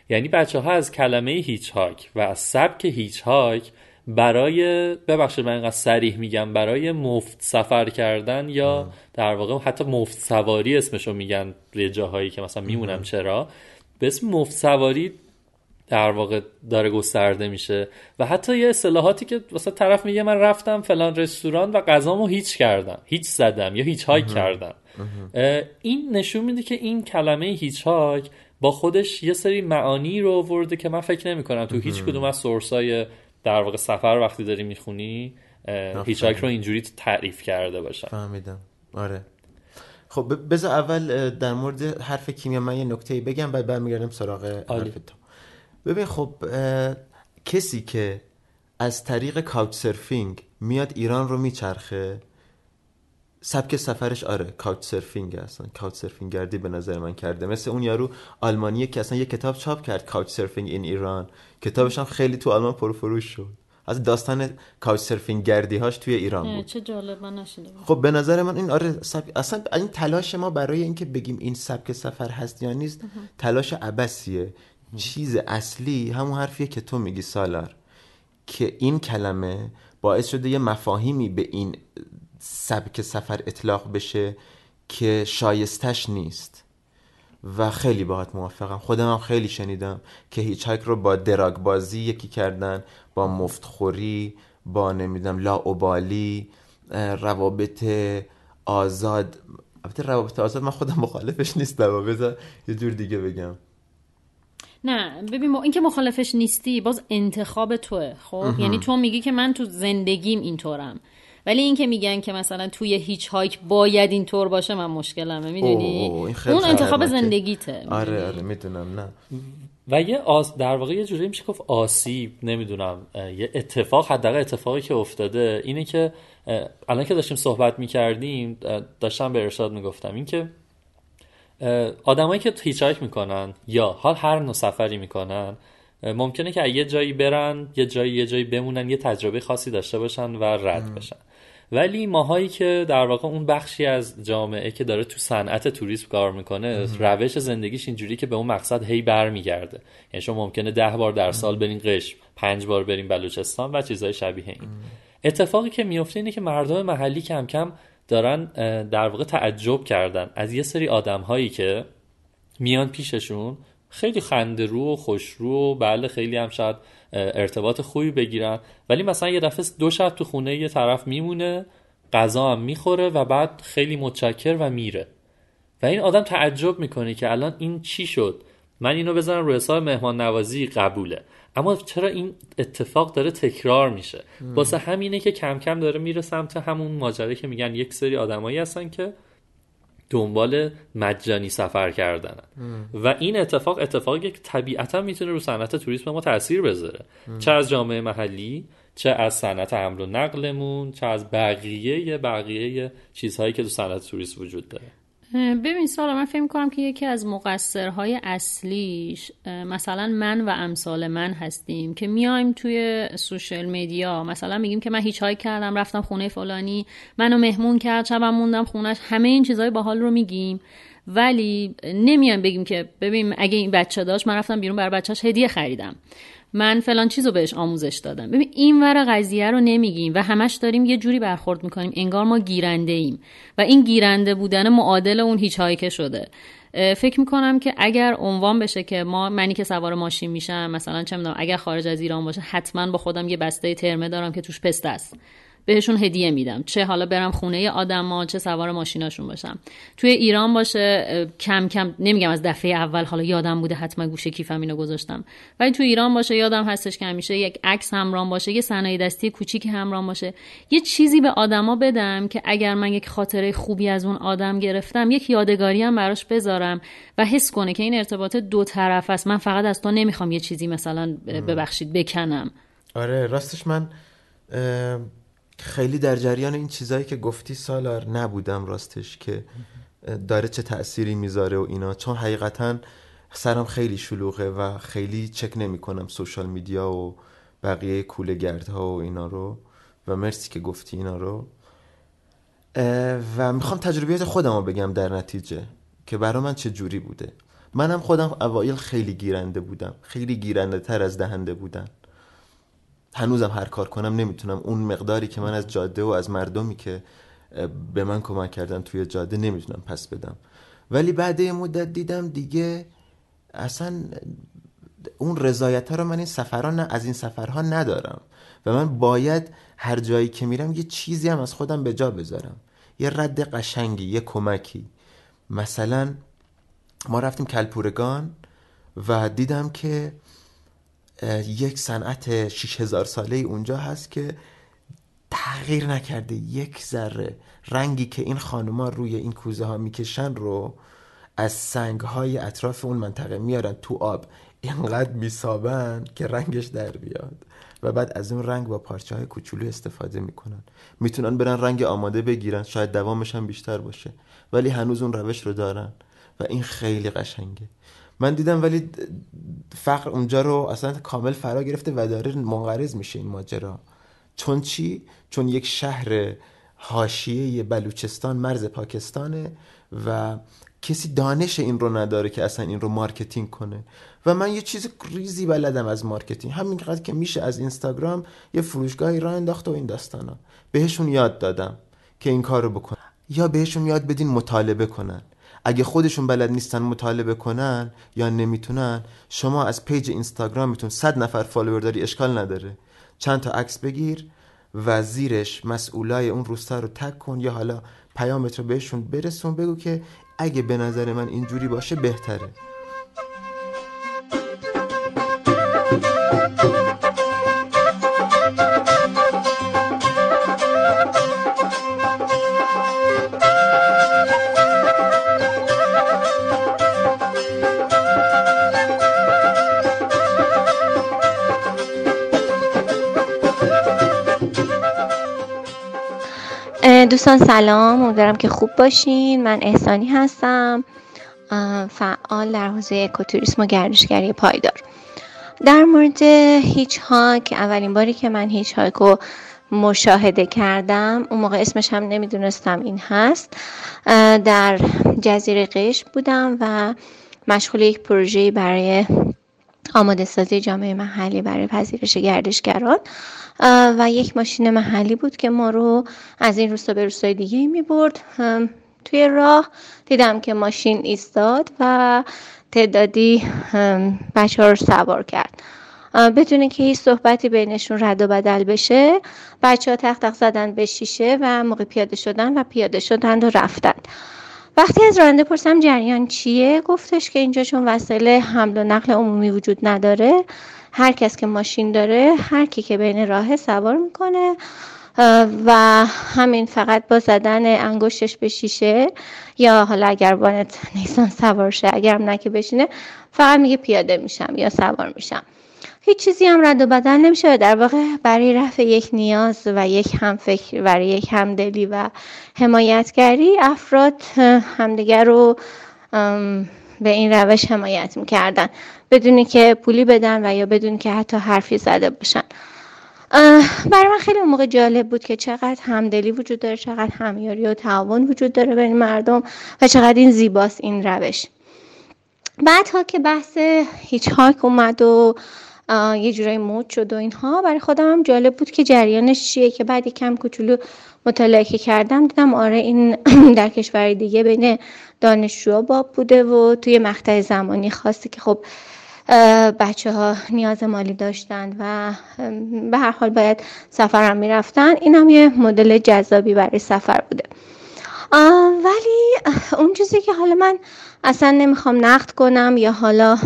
یعنی بچه ها از کلمه هیچ هاک و از سبک هیچ هاک برای ببخشید من اینقدر سریح میگم برای مفت سفر کردن یا در واقع حتی مفت سواری اسمشو میگن یه جاهایی که مثلا میمونم چرا به اسم مفت سواری در واقع داره گسترده میشه. و حتی یه اصطلاحاتی که واسه طرف میگه من رفتم فلان رستوران و غذامو هیچ کردم هیچ زدم یا هیچ هایک کردم. این نشون میده که این کلمه hitchhike با خودش یه سری معانی رو آورده که من فکر نمی کنم تو هیچ کدوم از source ای در واقع سفر وقتی داری می‌خونی hitchhike رو اینجوری تعریف کرده باشن. فهمیدم. آره. خب بذار اول در مورد حرف کیمیا من یه نکته بگم بعد برمیگردم سراغ. حرف تو. ببین خب کسی که از طریق Couchsurfing میاد ایران رو میچرخه سبک سفرش آره کاوچ سرفینگ اصلا. کاوچ سرفینگ گردی به نظر من کرده. مثل اون یارو آلمانیه که اصلا یه کتاب چاپ کرد کاوچ سرفینگ این ایران کتابش هم خیلی تو آلمان پرفروش شد. از داستان کاوچ سرفینگ گردی هاش توی ایران بود. چه جالب من. خب به نظر من این آره سبک... اصلا این تلاش ما برای اینکه بگیم این سبک سفر هست یا نیست تلاش عبسیه چیز اصلی همون حرفیه که تو میگی سالار. که این کلمه باعث شده یه مفاهیمی به این سبک سفر اطلاق بشه که شایستش نیست. و خیلی باهات موافقم. خودم هم خیلی شنیدم که هیچ رو با دراگ بازی یکی کردن با مفتخوری با نمی‌دونم لاوبالی اه، روابط آزاد. البته روابط آزاد من خودم مخالفش نیستم بذار یه جور دیگه بگم. نه ببین ما اینکه مخالفش نیستی باز انتخاب توه خب؟ یعنی تو میگی که من تو زندگیم اینطورم. ولی اینکه میگن که مثلا توی هیچ هایک باید اینطور باشه من مشکلمه می‌دونی؟ اون انتخاب. زندگیته آره آره می‌دونم نه. و یه آس در واقع یه جوری میشه گفت آسیب نمی‌دونم یه اتفاق حداقل اتفاقی که افتاده اینه که الان که داشتیم صحبت می‌کردیم داشتم به ارشاد می‌گفتم این که اه، آدمایی که هیچایک می‌کنن یا حال هر نوع سفری می‌کنن ممکنه که یه جایی برن یه جایی یه جایی بمونن یه تجربه خاصی داشته باشن و رد بشن. ولی ماهایی که در واقع اون بخشی از جامعه که داره تو صنعت توریسم کار می‌کنه روش زندگیش اینجوری که به اون مقصد هی برمیگرده. یعنی شما ممکنه ده بار در سال برین قشم پنج بار برین بلوچستان و چیزهای شبیه این. اتفاقی که میفته اینه که مردم محلی کم کم دارن در واقع تعجب کردن. از یه سری آدم هایی که میان پیششون خیلی خنده رو و خوش رو و بله خیلی هم شاید ارتباط خوبی بگیرن. ولی مثلا یه دفعه دو شب تو خونه یه طرف میمونه غذا هم می‌خوره و بعد خیلی متشکر و میره. و این آدم تعجب می‌کنه که الان این چی شد؟ من اینو بذارم روی حساب مهمان نوازی قبوله. اما چرا این اتفاق داره تکرار میشه؟ واسه همینه که کم کم داره میره سمت همون ماجرا که میگن یک سری آدمایی هستن که دنبال مجانی سفر کردنن و این اتفاق اتفاقی که طبیعتا می‌تونه رو صنعت توریسم ما تاثیر بذاره. چه از جامعه محلی چه از صنعت حمل و نقلمون چه از بقیه بقیه چیزهایی که تو صنعت توریسم وجود داره. ببین سالا من فکر کنم که یکی از مقصرهای اصلیش مثلا من و امثال من هستیم که میایم توی سوشل میدیا. مثلا میگیم که من هیچ هایی کردم رفتم خونه فلانی منو مهمون کرد شبم موندم خونش. همه این چیزهای باحال رو میگیم. ولی نمیایم بگیم که ببین اگه این بچه داشت من رفتم بیرون بر بچهش هدیه خریدم. من فلان چیزو بهش آموزش دادم. ببین این ور قضیه رو نمیگیم و همش داریم یه جوری برخورد می‌کنیم. انگار ما گیرنده ایم. و این گیرنده بودن معادل اون هیچ که شده. فکر می‌کنم که اگر عنوان بشه که ما منی که سوار ماشین میشم مثلا چه می‌دونم اگر خارج از ایران باشه حتما با خودم یه بسته ترمه دارم که توش پسته است. بهشون هدیه میدم. چه حالا برم خونه آدما چه سوار ماشیناشون باشم. توی ایران باشه کم کم نمیگم از دفعه اول حالا یادم بوده حتما گوشه کیفم اینو گذاشتم. ولی توی ایران باشه یادم هستش که همیشه یک عکس همراه باشه یه صنایع دستی کوچیک همراه باشه. یه چیزی به آدما بدم که اگر من یک خاطره خوبی از اون آدم گرفتم یک یادگاری هم براش بذارم و حس کنه که این ارتباط دو طرف است. من فقط از تو نمی‌خوام یه چیزی مثلا ببخشید بکنم. آره راستش من خیلی در جریان این چیزایی که گفتی سالار نبودم راستش که داره چه تأثیری می‌ذاره و اینا. چون حقیقتا سرم خیلی شلوغه و خیلی چک نمی کنم سوشال میدیا و بقیه کوله گردها و اینا رو. و مرسی که گفتی اینا رو. و می‌خوام تجربیات خودم رو بگم در نتیجه که برای من چه جوری بوده. منم خودم اوایل خیلی گیرنده بودم. خیلی گیرنده تر از دهنده بودم. هنوزم هر کار کنم نمی‌تونم. اون مقداری که من از جاده و از مردمی که به من کمک کردن توی جاده نمی‌تونم پس بدم. ولی بعد یه مدت دیدم دیگه اصلا اون رضایت ها رو من این سفرها نه از این سفرها ندارم. و من باید هر جایی که میرم یه چیزی هم از خودم به جا بذارم. یه رد قشنگی یه کمکی. مثلا ما رفتیم کلپورگان و دیدم که یک صنعت 6000 ساله اونجا هست که تغییر نکرده. یک ذره رنگی که این خانوما روی این کوزه ها می‌کشن رو از سنگ های اطراف اون منطقه میارن تو آب. اینقدر میسابن که رنگش در بیاد و بعد از اون رنگ با پارچه های کوچولو استفاده می‌کنن. می‌تونن برن رنگ آماده بگیرن. شاید دوامش هم بیشتر باشه. ولی هنوز اون روش رو دارن و این خیلی قشنگه. من دیدم ولی فقر اونجا رو اصلا کامل فرا گرفته و داره منقرض میشه این ماجرا. چون چی؟ چون یک شهر حاشیه بلوچستان مرز پاکستانه و کسی دانش این رو نداره که اصلا این رو marketing کنه. و من یه چیز ریزی بلدم از marketing. همینقدر که میشه از اینستاگرام یه فروشگاهی راه انداخت و این داستانا. بهشون یاد دادم که این کار رو بکنن. یا بهشون یاد بدین مطالبه کنن. اگه خودشون بلد نیستن مطالبه کنن یا نمی‌تونن شما از page اینستاگرامتون صد نفر follower داری اشکال نداره. چند تا عکس بگیر و زیرش مسئولای اون روستا رو tag کن یا حالا پیامت رو بهشون برسون بگو که اگه به نظر من اینجوری باشه بهتره. دوستان سلام امیدوارم که خوب باشین. من احسانی هستم فعال در حوزه اکوتوریسم و گردشگری پایدار. در مورد هیچ هاک اولین باری که من هیچ هاک رو مشاهده کردم اون موقع اسمش هم نمی‌دونستم این هست. در جزیره قشم بودم و مشغول یک پروژه برای آماده سازی جامعه محلی برای پذیرش گردشگران. و یک ماشین محلی بود که ما رو از این روستا به روستای دیگه می برد. توی راه دیدم که ماشین ایستاد و تعدادی بچه ها رو سوار کرد. بدون که هیچ صحبتی بینشون رد و بدل بشه بچه ها تق زدن به شیشه و موقع پیاده شدن و پیاده شدن و رفتن. وقتی از راننده پرسم جریان چیه؟ گفتش که اینجا چون وسایل حمل و نقل عمومی وجود نداره. هر کس که ماشین داره هر کی که بین راه سوار می‌کنه و همین فقط با زدن انگشتش به شیشه یا حالا اگر بانت نیسان سوار شه اگرم نه که بشینه فقط میگه پیاده میشم یا سوار میشم. هیچ چیزی هم رد و بدل نمیشه. در واقع برای رفع یک نیاز و یک هم فکر برای یک همدلی و حمایتگری افراد همدیگر رو به این روش حمایت می‌کردن. بدونی که پولی بدن و یا بدون که حتی حرفی زده باشن. برای من خیلی اون موقع جالب بود که چقدر همدلی وجود داره چقدر همیاری و تعاون وجود داره بین مردم و چقدر این زیباست این روش. بعدها که بحث هیچ هاک اومد و یه جورایی مود شد و اینها برای خودم هم جالب بود که جریانش چیه که بعد کم کوچولو مطالعه کردم دیدم آره این [CLEARS THROAT] در کشور دیگه بین دانشجوها باب بوده و توی مقطع زمانی خاصی که خب بچه ها نیاز مالی داشتن و به هر حال باید سفر هم می‌رفتن. این هم یه مدل جذابی برای سفر بوده. ولی اون چیزی که حالا من اصلا نمی‌خوام نقد کنم یا حالا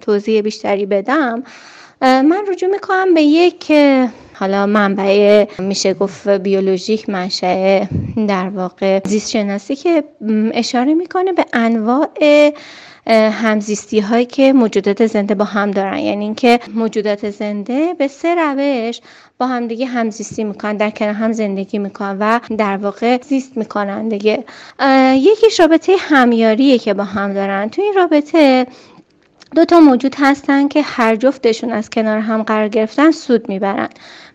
توضیح بیشتری بدم من رجوع می‌کنم به یک حالا منبع میشه گفت بیولوژیک منشأ در واقع زیست شناسی که اشاره می‌کنه به انواع همزیستی هایی که موجودات زنده با هم دارن. یعنی اینکه موجودات زنده به سه روش با همدیگه همزیستی می‌کنن در کنار هم زندگی می‌کنن و در واقع زیست می‌کنن دیگه. یکیش رابطه همیاریه که با هم دارن. تو این رابطه دو تا موجود هستن که هر جفتشون از کنار هم قرار گرفتن سود می‌برن.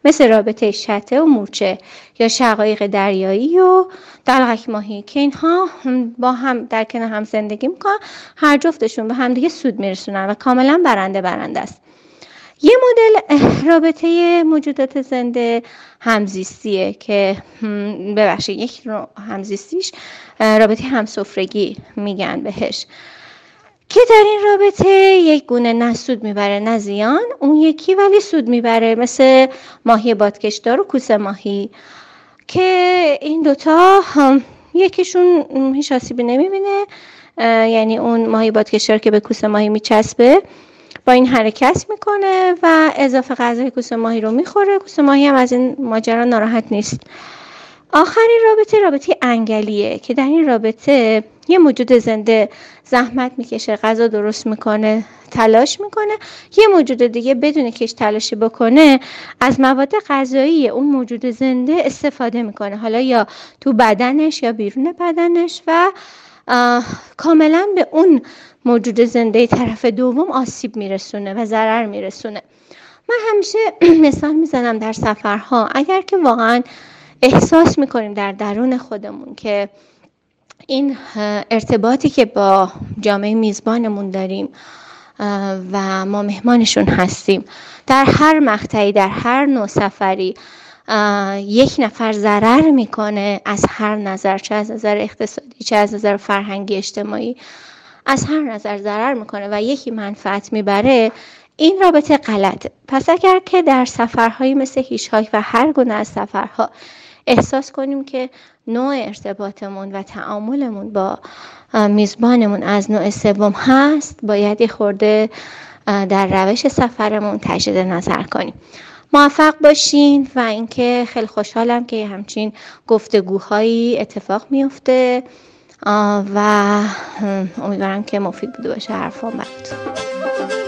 مثل رابطه شته و مورچه یا شقایق دریایی و دلغک ماهی که اینها با هم در کنار هم زندگی می‌کنن. هر جفتشون به همدیگه سود میرسونن و کاملا برنده برنده است. یه مدل رابطه موجودات زنده همزیستیه که ببخشید یک همزیستیش رابطه همسفرگی میگن بهش. که در این رابطه یک گونه نه سود می‌بره نه زیان اون یکی ولی سود می‌بره مثل ماهی بادکشدار و کوسه ماهی. که این دوتا هم یکیشون هیچ آسیبی نمی‌بینه یعنی اون ماهی بادکشدار که به کوسه ماهی میچسبه با این حرکت می‌کنه و اضافه غذای کوسه ماهی رو می‌خوره. کوسه ماهی هم از این ماجرا ناراحت نیست. آخرین رابطه رابطه انگلیه که در این رابطه یه موجود زنده زحمت می‌کشه غذا درست می‌کنه تلاش می‌کنه. یه موجود دیگه بدون که تلاشی بکنه از مواد غذایی اون موجود زنده استفاده می‌کنه. حالا یا تو بدنش یا بیرون بدنش و کاملا به اون موجود زنده طرف دوم آسیب میرسونه و ضرر میرسونه. من همیشه [CLEARS THROAT] مثال می‌زنم در سفرها. اگر که واقعا احساس می‌کنیم در درون خودمون که این ارتباطی که با جامعه میزبانمون داریم و ما مهمانشون هستیم در هر مقطعی در هر نوع سفری یک نفر ضرر می‌کنه از هر نظر چه از نظر اقتصادی چه از نظر فرهنگی اجتماعی از هر نظر ضرر می‌کنه و یکی منفعت می‌بره این رابطه غلطه. پس اگر که در سفرهایی مثل هیشهاک و هر گونه از سفرها احساس کنیم که نوع ارتباطمون و تعاملمون با میزبانمون از نوع سوم هست باید یه خورده در روش سفرمون تجدید نظر کنیم. موفق باشین و اینکه خیلی خوشحالم که همچین گفتگوهایی اتفاق میفته و امیدوارم که مفید بوده باشه حرفان براتون.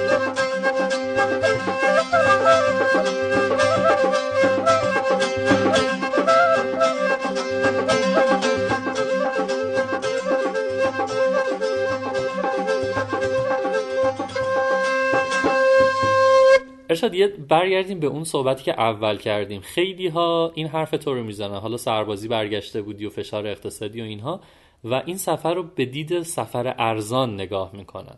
ارشاد یه برگردیم به اون صحبتی که اول کردیم. خیلی ها این حرف تو رو می‌زنن. حالا سربازی برگشته بودی و فشار اقتصادی و اینها و این سفر رو به دید سفر ارزان نگاه می‌کنن.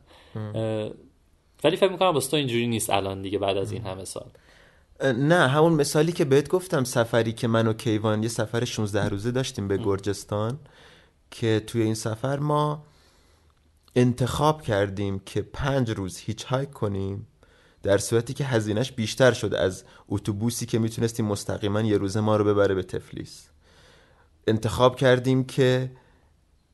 ولی فکر می‌کنم باست تو اینجوری نیست الان دیگه بعد از این همه سال. نه همون مثالی که بهت گفتم سفری که من و کیوان یه سفر 16 روزه داشتیم به گرجستان که توی این سفر ما انتخاب کردیم که پنج روز هیچ هایک کنیم. در صورتی که هزینهش بیشتر شد از اتوبوسی که می‌تونستیم مستقیما یه روزه ما رو ببره به تفلیس. انتخاب کردیم که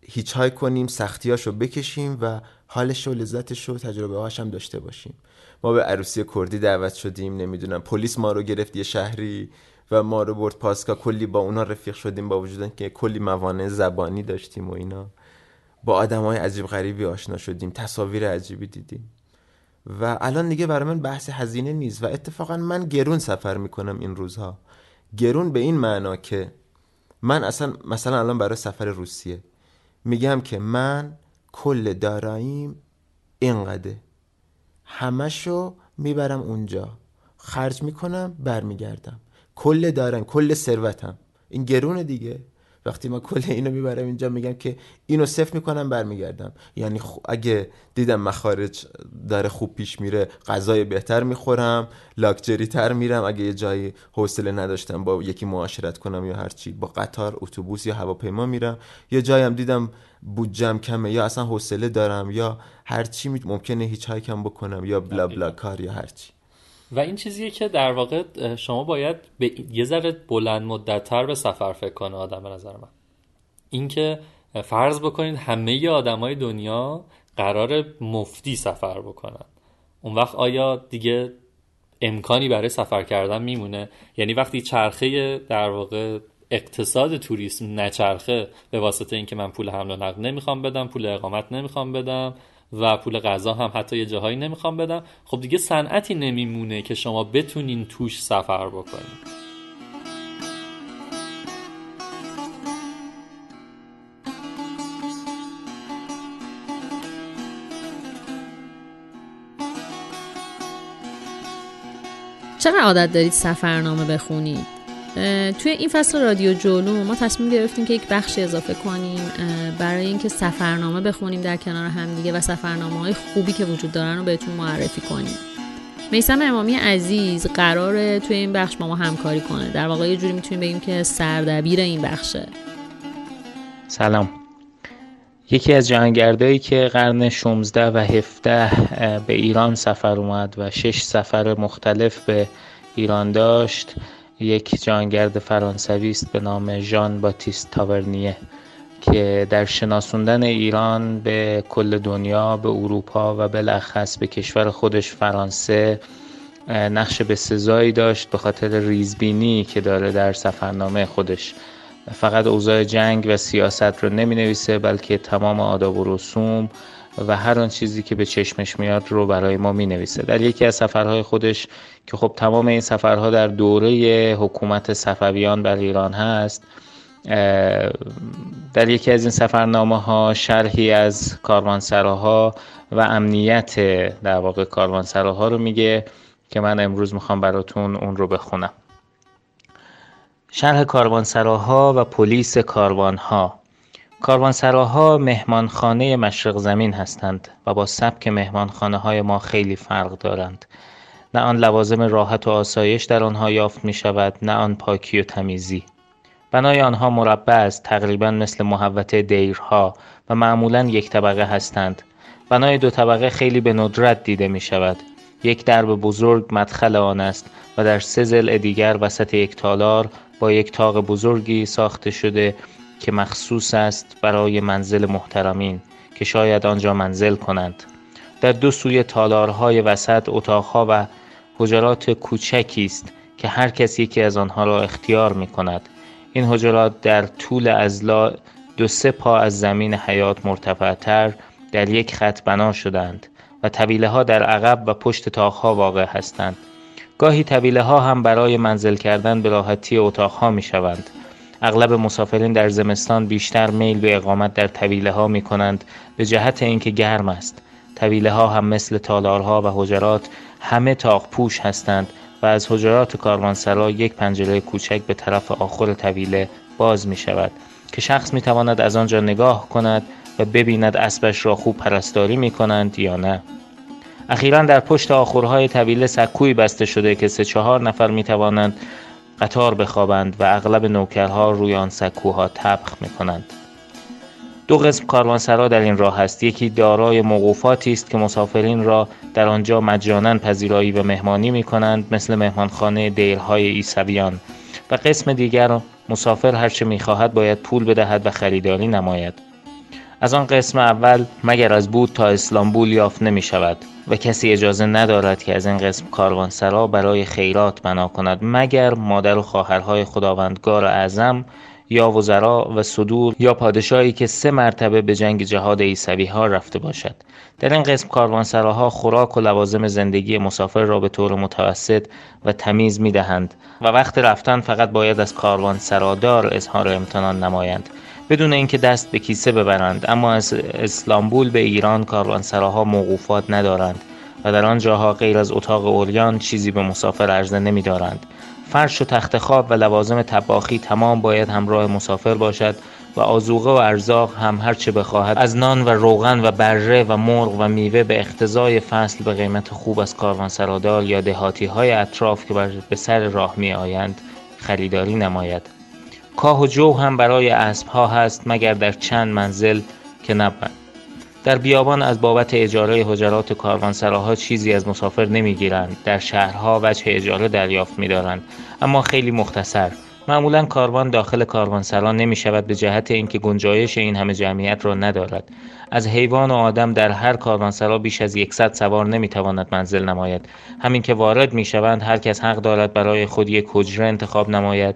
هیچ های کنیم سختیاشو بکشیم و حالش و لذتش و تجربه هاش هم داشته باشیم. ما به عروسی کردی دعوت شدیم نمی‌دونم پلیس ما رو گرفت یه شهری و ما رو برد پاسکا کلی با اونا رفیق شدیم با وجود که کلی موانع زبانی داشتیم و اینا. با آدم های عجیب غریبی آشنا شدیم تصاویر عجیبی دیدیم. و الان دیگه برای من بحث هزینه نیست و اتفاقا من گرون سفر می‌کنم این روزها. گرون به این معنا که من اصلا مثلا الان برای سفر روسیه. میگم که من کل داراییم اینقدر. همشو می‌برم اونجا. خرج می‌کنم برمیگردم. کل دارم کل ثروتم. این گرونه دیگه. وقتی ما کل اینو می‌برم اینجا میگم که اینو صفر می‌کنم برمیگردم. یعنی اگه دیدم مخارج داره خوب پیش میره غذای بهتر می‌خورم لاکچری تر میرم. اگه یه جایی حوصله نداشتم با یکی معاشرت کنم یا هرچی با قطار اتوبوس یا هواپیما میرم. یه جایی هم دیدم بودجم کمه یا اصلا حوصله دارم یا هرچی ممکنه هیچ کم بکنم یا بلا بلا کار یا هرچی. و این چیزیه که در واقع شما باید به یه ذره بلند مدتتر به سفر فکر کنه آدم به نظر من. اینکه فرض بکنید همه آدمای دنیا قرار مفتی سفر بکنن. اون وقت آیا دیگه امکانی برای سفر کردن میمونه؟ یعنی وقتی چرخه در واقع اقتصاد توریسم نچرخه به واسطه اینکه من پول حمل و نقل نمی‌خوام بدم پول اقامت نمی‌خوام بدم و پول غذا هم حتی یه جاهایی نمی‌خوام بدم. خب دیگه صنعتی نمیمونه که شما بتونین توش سفر بکنید چقدر عادت دارید سفرنامه بخونید؟ توی این فصل رادیو جولو ما تصمیم گرفتیم که یک بخش اضافه کنیم برای اینکه سفرنامه بخونیم در کنار همدیگه و سفرنامه های خوبی که وجود دارن رو بهتون معرفی کنیم. میسم امامی عزیز قراره توی این بخش با ما همکاری کنه. در واقع یه جوری می‌تونیم بگیم که سردبیر این بخشه. سلام. یکی از جهانگردایی که قرن 16 و 17 به ایران سفر اومد و شش سفر مختلف به ایران داشت. یک جانگرد فرانسوی است به نام ژان باتیست تاورنیه که در شناسوندن ایران به کل دنیا به اروپا و بالاخص به کشور خودش فرانسه نقش به سزایی داشت به خاطر ریزبینی که داره در سفرنامه خودش. فقط اوضاع جنگ و سیاست رو نمی نویسه بلکه تمام آداب و رسوم و هر آن چیزی که به چشمش میاد رو برای ما می نویسه در یکی از سفرهای خودش که خب تمام این سفرها در دوره حکومت صفویان بر ایران هست در یکی از این سفرنامه ها شرحی از کاروانسراها و امنیت در واقع کاروانسراها رو میگه که من امروز می‌خوام براتون اون رو بخونم. شرح کاروانسراها و پلیس کاروانها. کاروانسراها مهمانخانه مشرق زمین هستند و با سبک مهمانخانه های ما خیلی فرق دارند. نه آن لوازم راحت و آسایش در آنها یافت می شود نه آن پاکی و تمیزی. بنای آنها مربع است تقریبا مثل محوطه دیرها و معمولا یک طبقه هستند. بنای دو طبقه خیلی به ندرت دیده می شود یک درب بزرگ مدخل آن است و در سه ضلع دیگر وسط یک تالار با یک تاق بزرگی ساخته شده که مخصوص است برای منزل محترمین که شاید آنجا منزل کنند. در دو سوی تالارهای وسط اتاقها و حجرات کوچکی است که هر کس یکی از آنها را اختیار می کند. این حجرات در طول ازلا دو سه پا از زمین حیات مرتفعتر در یک خط بنا شدند و طویله ها در عقب و پشت تاقها واقع هستند. گاهی طویله ها هم برای منزل کردن به راحتی اتاقها می شوند. اغلب مسافرین در زمستان بیشتر میل به اقامت در طویله ها می کنند به جهت اینکه گرم است. طویله ها هم مثل تالارها و حجرات همه تاق پوش هستند و از حجرات کاروانسرا یک پنجره کوچک به طرف آخر طویله باز می شود که شخص می تواند از آنجا نگاه کند و ببیند اسبش را خوب پرستاری می کنند یا نه. اخیرا در پشت آخرهای طویله سکوی بسته شده که سه چهار نفر می توانند قطار بخوابند و اغلب نوکرها روی آن سکوها طبخ می کنند. دو قسم کاروانسرا در این راه است. یکی دارای موقوفاتی است که مسافرین را در آنجا مجانا پذیرایی و مهمانی می کنند مثل مهمانخانه دیرهای ایسویان و قسم دیگر مسافر هرچه می خواهد باید پول بدهد و خریداری نماید. از آن قسم اول مگر از بود تا اسلامبول یافت نمی شود و کسی اجازه ندارد که از این قسم کاروانسرا برای خیرات بنا کند مگر مادر و خواهرهای خداوندگار اعظم یا وزرا و صدور یا پادشاهی که سه مرتبه به جنگ جهاد عیسوی ها رفته باشد. در این قسم کاروانسراها خوراک و لوازم زندگی مسافر را به طور متوسط و تمیز می دهند و وقت رفتن فقط باید از کاروانسرادار اظهار امتنان نمایند. بدون اینکه دست به کیسه ببرند اما از اسلامبول به ایران کاروانسراها موقوفات ندارند و در آن جاها غیر از اتاق اوریان چیزی به مسافر عرضه نمی دارند. فرش و تخت خواب و لوازم طباخی تمام باید همراه مسافر باشد و آزوقه و ارزاق هم هر چه بخواهد از نان و روغن و بره و مرغ و میوه به اقتضای فصل به قیمت خوب از کاروانسرادار یا دهاتی های اطراف که به سر راه می آیند خریداری نماید کاه و جو هم برای اسب ها هست مگر در چند منزل که نبود در بیابان از بابت اجاره حجرات کاروانسراها چیزی از مسافر نمی‌گیرند. در شهرها وجه اجاره دریافت می‌دارند. اما خیلی مختصر معمولا کاروان داخل کاروانسرا نمی شود به جهت اینکه گنجایش این همه جمعیت را ندارد. از حیوان و آدم در هر کاروانسرا بیش از یکصد سوار نمی‌تواند منزل نماید. همین که وارد می‌شوند هر کس حق دارد برای خود یک حجره انتخاب نماید.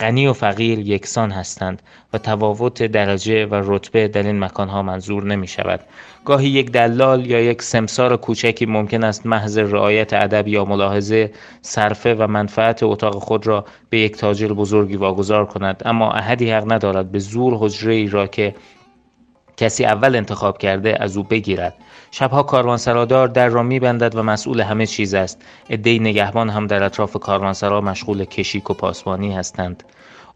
غنی و فقیر یکسان هستند و تفاوت درجه و رتبه در این مکانها منظور نمی شود گاهی یک دلال یا یک سمسار کوچکی ممکن است محض رعایت ادب یا ملاحظه صرفه و منفعت اتاق خود را به یک تاجر بزرگی واگذار کند اما احدی حق ندارد به زور حجره ای را که کسی اول انتخاب کرده از او بگیرد. شبها کاروانسرادار در را میبندد و مسئول همه چیز است. عدهای نگهبان هم در اطراف کاروانسرا مشغول کشیک و پاسبانی هستند.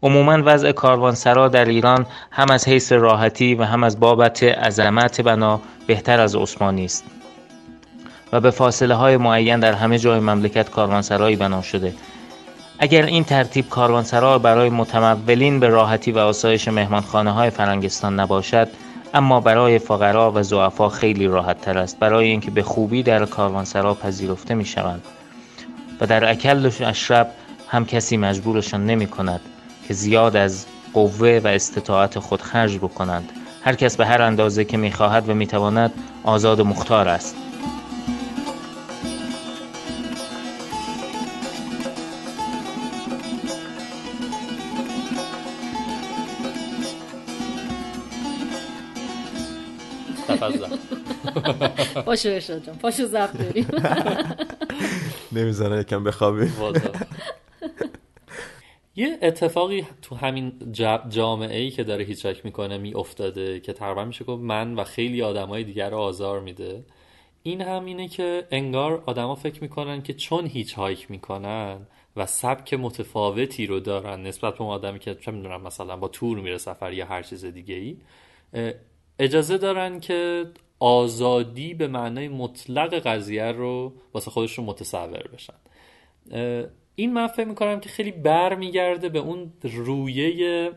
عموما وضع کاروانسرا در ایران هم از حیث راحتی و هم از بابت عظمت بنا بهتر از عثمانی است. و به فاصله های معین در همه جای مملکت کاروانسرایی بنا شده. اگر این ترتیب کاروانسرا برای متمولین به راحتی و آسایش مهمانخانه های فرنگستان نباشد اما برای فقرا و ضعفا خیلی راحت تر است. برای اینکه به خوبی در کاروانسرا پذیرفته می شوند و در اکل و اشرب هم کسی مجبورشان نمی کند که زیاد از قوه و استطاعت خود خرج بکنند. هر کس به هر اندازه که می خواهد و می تواند آزاد و مختار است. پاشو ارشاد جان. پاشو زب داریم نمی‌زنه یکم بخوابی واضح. [LAUGHS] یه اتفاقی تو همین جا- جامعه ای که داره هیچاک می‌کنه میافتاده که تقریبا میشه گفت من و خیلی آدمای دیگر رو آزار میده. این هم اینه که انگار آدما فکر می‌کنن که چون هیچ هایک می‌کنن و سبک متفاوتی رو دارن نسبت به اون آدمی که چه می‌دونم مثلا با تور میره سفر یا هر چیز دیگه ای اجازه دارن که آزادی به معنای مطلق قضیه رو واسه خودشون متصور بشن. این من فکر می‌کنم که خیلی بر میگرده به اون رویه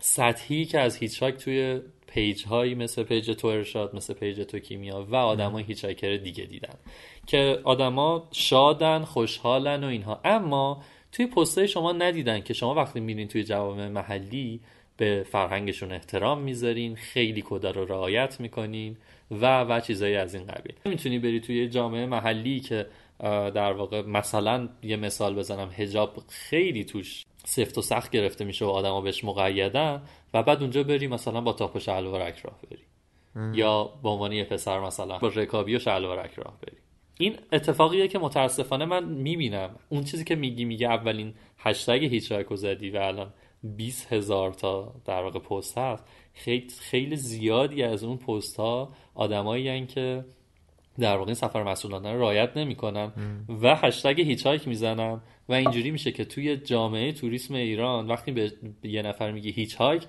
سطحی که از hitchhike توی page هایی مثل page تو ارشاد مثل page تو کیمیا و آدمای hitchhiker دیگه دیدن که آدما شادن خوشحالن و اینها. اما توی پستای شما ندیدن که شما وقتی میرین توی جوامع محلی به فرهنگشون احترام می‌ذارین خیلی کدا رو رعایت می‌کنین و و چیزایی از این قبیل. می‌تونی بری توی جامعه محلی که در واقع مثلا یه مثال بزنم هجاب خیلی توش سفت و سخت گرفته میشه و آدما بهش مقیدن و بعد اونجا بری مثلا با تاپ و شلوارک راه بری. یا به عنوان یه پسر مثلا با رکابی و شلوارک راه بری. این اتفاقیه که متاسفانه من می‌بینم. اون چیزی که میگی میگه اولین هشتگ هیچ زدی و الان 20 هزار تا در واقع پست هست. خیلی خیلی زیادی از اون پست ها آدمایی که در واقع این سفر مسئولانه رو رعایت نمی‌کنن و هشتگ هیچ می‌زنن و اینجوری میشه که توی جامعه توریسم ایران وقتی به یه نفر میگی هیچ هایک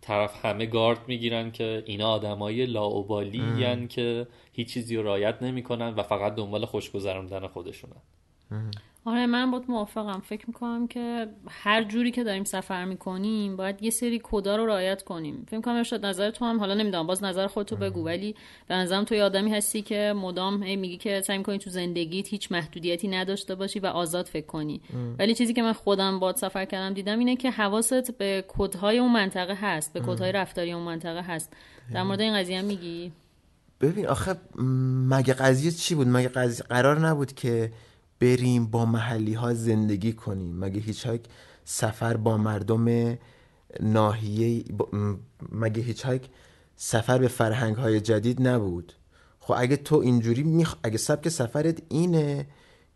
طرف همه گارد می‌گیرن که اینا آدمای لاوبالی که هیچ چیزی رو رعایت نمی‌کنن و فقط دنبال خوش گذروندن خودشونن آره من با موافقم. فکر می‌کنم که هر جوری که داریم سفر می‌کنیم باید یه سری کدا رو رعایت کنیم. فکر کنم شد نظر تو هم حالا نمی‌دونم باز نظر خودتو بگو. ولی به نظرم تو یه آدمی هستی که مدام هی میگی که سعی می‌کنی تو زندگیت هیچ محدودیتی نداشته باشی و آزاد فکر کنی. ولی چیزی که من خودم باد سفر کردم دیدم اینه که حواست به کدهای اون منطقه هست به کدهای رفتاری اون منطقه هست. در مورد این قضیه هم میگی؟ ببین آخه مگه قضیه چی بود؟ مگه قضیه قرار نبود که بریم با محلی ها زندگی کنیم. مگه هیچ سفر با مردم ناحیه مگه هیچ سفر به فرهنگ های جدید نبود؟ خب اگه تو اینجوری میخ... اگه سبک سفرت اینه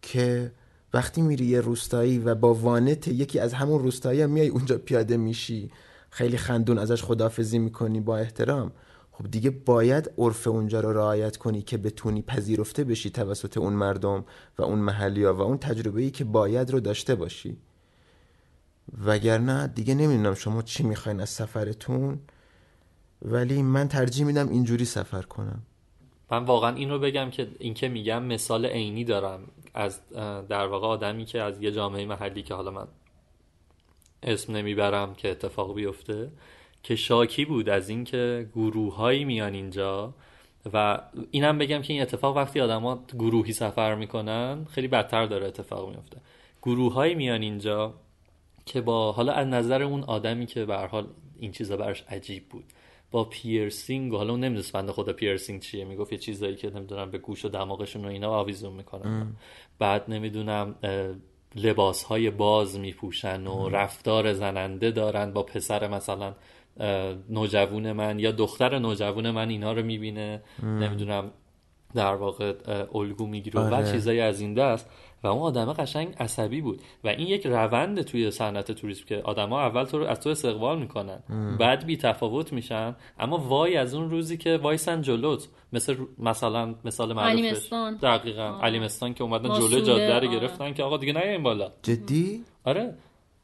که وقتی میری یه روستایی و با وانت یکی از همون روستایی هم میای اونجا پیاده میشی خیلی خندون ازش خدافزی می‌کنی با احترام. خب دیگه باید عرف اونجا رو رعایت کنی که بتونی پذیرفته بشی توسط اون مردم و اون محلی ها و اون تجربه ای که باید رو داشته باشی. وگرنه دیگه نمی‌دونم شما چی می‌خواین از سفرتون ولی من ترجیح میدم اینجوری سفر کنم. من واقعا این رو بگم که این که میگم مثال عینی دارم. از در واقع آدمی که از یه جامعه محلی که حالا من اسم نمی‌برم که اتفاق بیفته که شاکی بود از اینکه گروههایی میان اینجا و اینم بگم که این اتفاق وقتی آدما گروهی سفر می‌کنن خیلی بدتر داره اتفاق میفته گروههایی میان اینجا که با حالا از نظر اون آدمی که به حال این چیزا براش عجیب بود. با پیرسینگ و حالا اون نمی‌دونست بنده خدا پیرسینگ چیه می‌گفت یه چیزایی که نمی‌دونم به گوش و دماغشون و اینا آویزون می‌کنن. بعد نمی‌دونم لباس های باز میپوشن و رفتار زننده دارن با پسر مثلا نوجوون من یا دختر نوجوون من اینا رو می‌بینه. نمی‌دونم در واقع الگو می‌گیره و آره. چیزایی از این دست. و اون آدمه قشنگ عصبی بود. و این یک روند توی صنعت توریسم که آدما اول تو رو از تو استقبال می‌کنن. بعد بی تفاوت میشن. اما وای از اون روزی که وایسن جلوت. مثل مثلا مثال معروفش علیمستان. دقیقا. علیمستان که اومدن جلو جاده رو. گرفتن که آقا دیگه نیاین بالا. جدی؟ آره.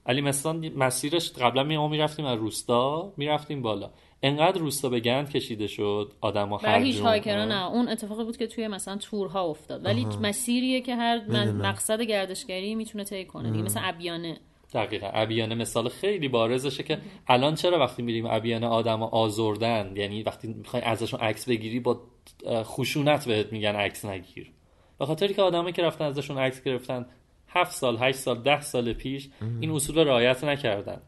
علیمستان مسیرش قبلا می ما می‌رفتیم از روستا می‌رفتیم بالا. انقدر روستا به گند کشیده شد آدما هر هیچ. هایکرا نه. اون اتفاقی بود که توی مثلا تورها افتاد. ولی مسیریه که هر. مقصد گردشگری می‌تونه طی کنه دیگه. مثل ابیانه. دقیقا. ابیانه مثال خیلی بارزشه که الان چرا وقتی میریم ابیانه آدما آزردن؟ یعنی وقتی می‌خوای ازشون عکس بگیری با خشونت بهت میگن عکس نگیر. به خاطری که آدمایی که رفتن ازشون عکس گرفتن هفت سال هشت سال ده سال پیش این اصول رو رعایت نکردن.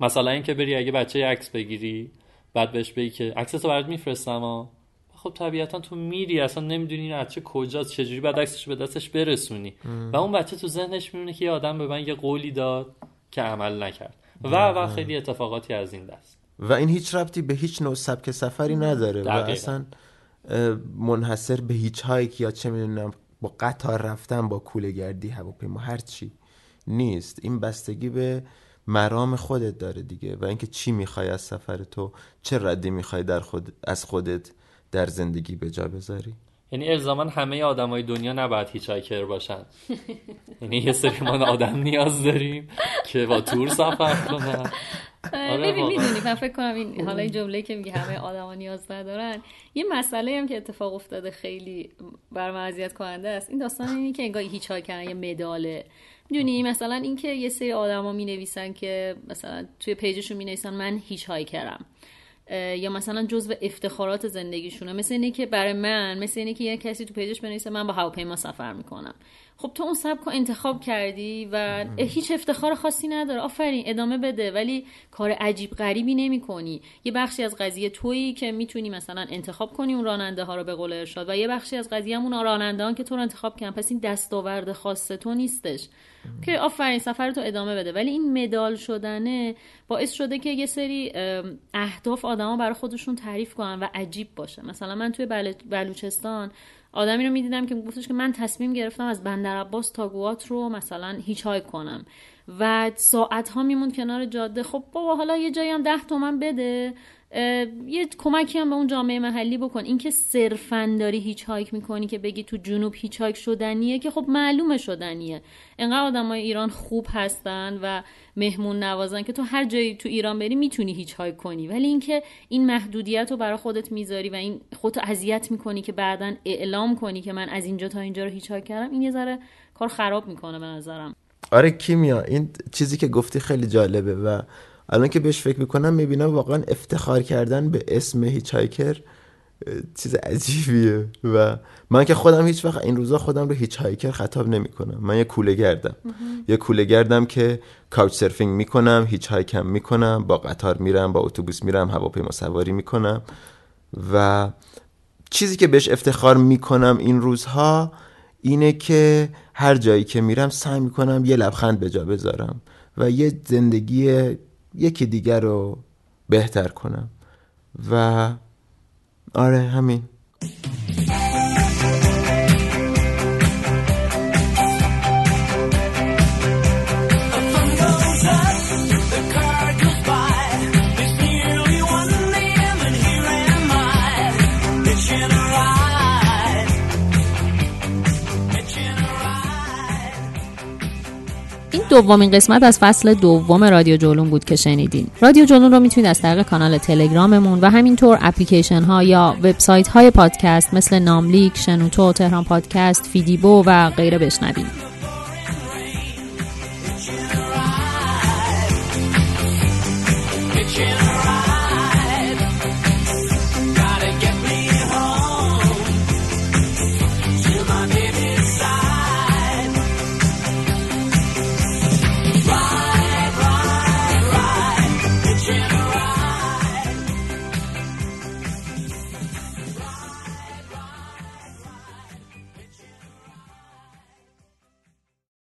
مثلا اینکه بری اگه بچه عکس بگیری بعد بهش بگی که عکس تو برات میفرستم خب طبیعتا تو میری اصلا نمی‌دونی این بچه کجاست چجوری بعد عکسش به دستش برسونی. و اون بچه تو ذهنش میمونه که یه آدم به من یه قولی داد که عمل نکرد. و و خیلی اتفاقاتی از این دست. و این هیچ ربطی به هیچ نوع سبک سفری نداره و دقیقاً. اصلا اه، منحصر به هیچ هایک یا چه می‌دونم با قطار رفتن با کوله گردی هواپیما هر چی نیست. این بستگی به مرام خودت داره دیگه. و اینکه چی می‌خوای از سفر تو چه ردی می‌خوای در خود از خودت در زندگی به جا بذاری؟ یعنی الزاما همه آدمای دنیا نباید هیچایکر باشن. یعنی یه سری ما آدم نیاز داریم که با تور سفر کنن. ببین واقعا. می‌دونی من فکر کنم این حالا این جمله که میگه همه آدما نیاز ندارن یه مسئله هم که اتفاق افتاده خیلی بر من اذیت کننده است. این داستان اینه که انگار hitch کردن یه مداله. می‌دونی مثلا اینکه یه سری آدما می نویسن که مثلا توی page شون می نویسن من هیچ های کردم یا مثلا جزو افتخارات زندگیشونه. مثل اینه که برای من مثل اینه که یه کسی تو page ش بنویسه من با هواپیما سفر می‌کنم. خب تو اون سبک رو انتخاب کردی و هیچ افتخار خاصی نداره. آفرین ادامه بده. ولی کار عجیب غریبی نمی کنی یه بخشی از قضیه تویی که می‌تونی مثلا انتخاب کنی اون راننده ها رو به قول ارشاد و یه بخشی از قضیه همون راننده هان که تو رو انتخاب کردن. پس این دستاورد خاص تو نیستش. که آفرین سفر تو ادامه بده. ولی این مدال شدنه باعث شده که یه سری اهداف آدما برای خودشون تعریف کنن و عجیب باشه. مثلا من توی بل... بلوچستان آدمی رو می‌دیدم که گفتش که من تصمیم گرفتم از بندر عباس تا گواتر رو مثلا هیچ های کنم. و ساعت ها میموند کنار جاده. خب بابا حالا یه جایی هم ده تومن بده. یه کمکی هم به اون جامعه محلی بکن. اینکه صرفا داری hitchhike می‌کنی که بگی تو جنوب hitchhike شدنیه که خب معلومه شدنیه. انقدر آدمای ایران خوب هستن و مهمون نوازن که تو هر جایی تو ایران بری می‌تونی hitchhike کنی. ولی اینکه این محدودیت رو برای خودت می‌ذاری و این خودتو اذیت می‌کنی که بعدا اعلام کنی که من از اینجا تا اینجا رو hitchhike کردم این یه ذره کار خراب می‌کنه به نظرم. آره کیمیا این چیزی که گفتی خیلی جالبه و الان که بهش فکر می‌کنم می‌بینم واقعا افتخار کردن به اسم هیچ چیز عجیبیه. و من که خودم هیچ وقت این روزا خودم رو هیچ هایکر خطاب نمی‌کنم. من یه کوله گردم. یه کوله گردم که کاوچ سرفینگ می‌کنم هیچ هایکم می‌کنم با قطار میرم با اتوبوس میرم هواپیما سواری می‌کنم. و چیزی که بهش افتخار می‌کنم این روزها اینه که هر جایی که میرم سعی می‌کنم یه لبخند به جا بذارم و یه زندگی یکی دیگر رو بهتر کنم. و آره همین. دومین قسمت از فصل دوم رادیو جولون بود که شنیدین. رادیو جولون رو می‌تونید از طریق کانال تلگراممون و همینطور اپلیکیشن ها یا وبسایت های پادکست مثل ناملیک، شنوتو، تهران پادکست، فیدیبو و غیره بشنوید. Kitchen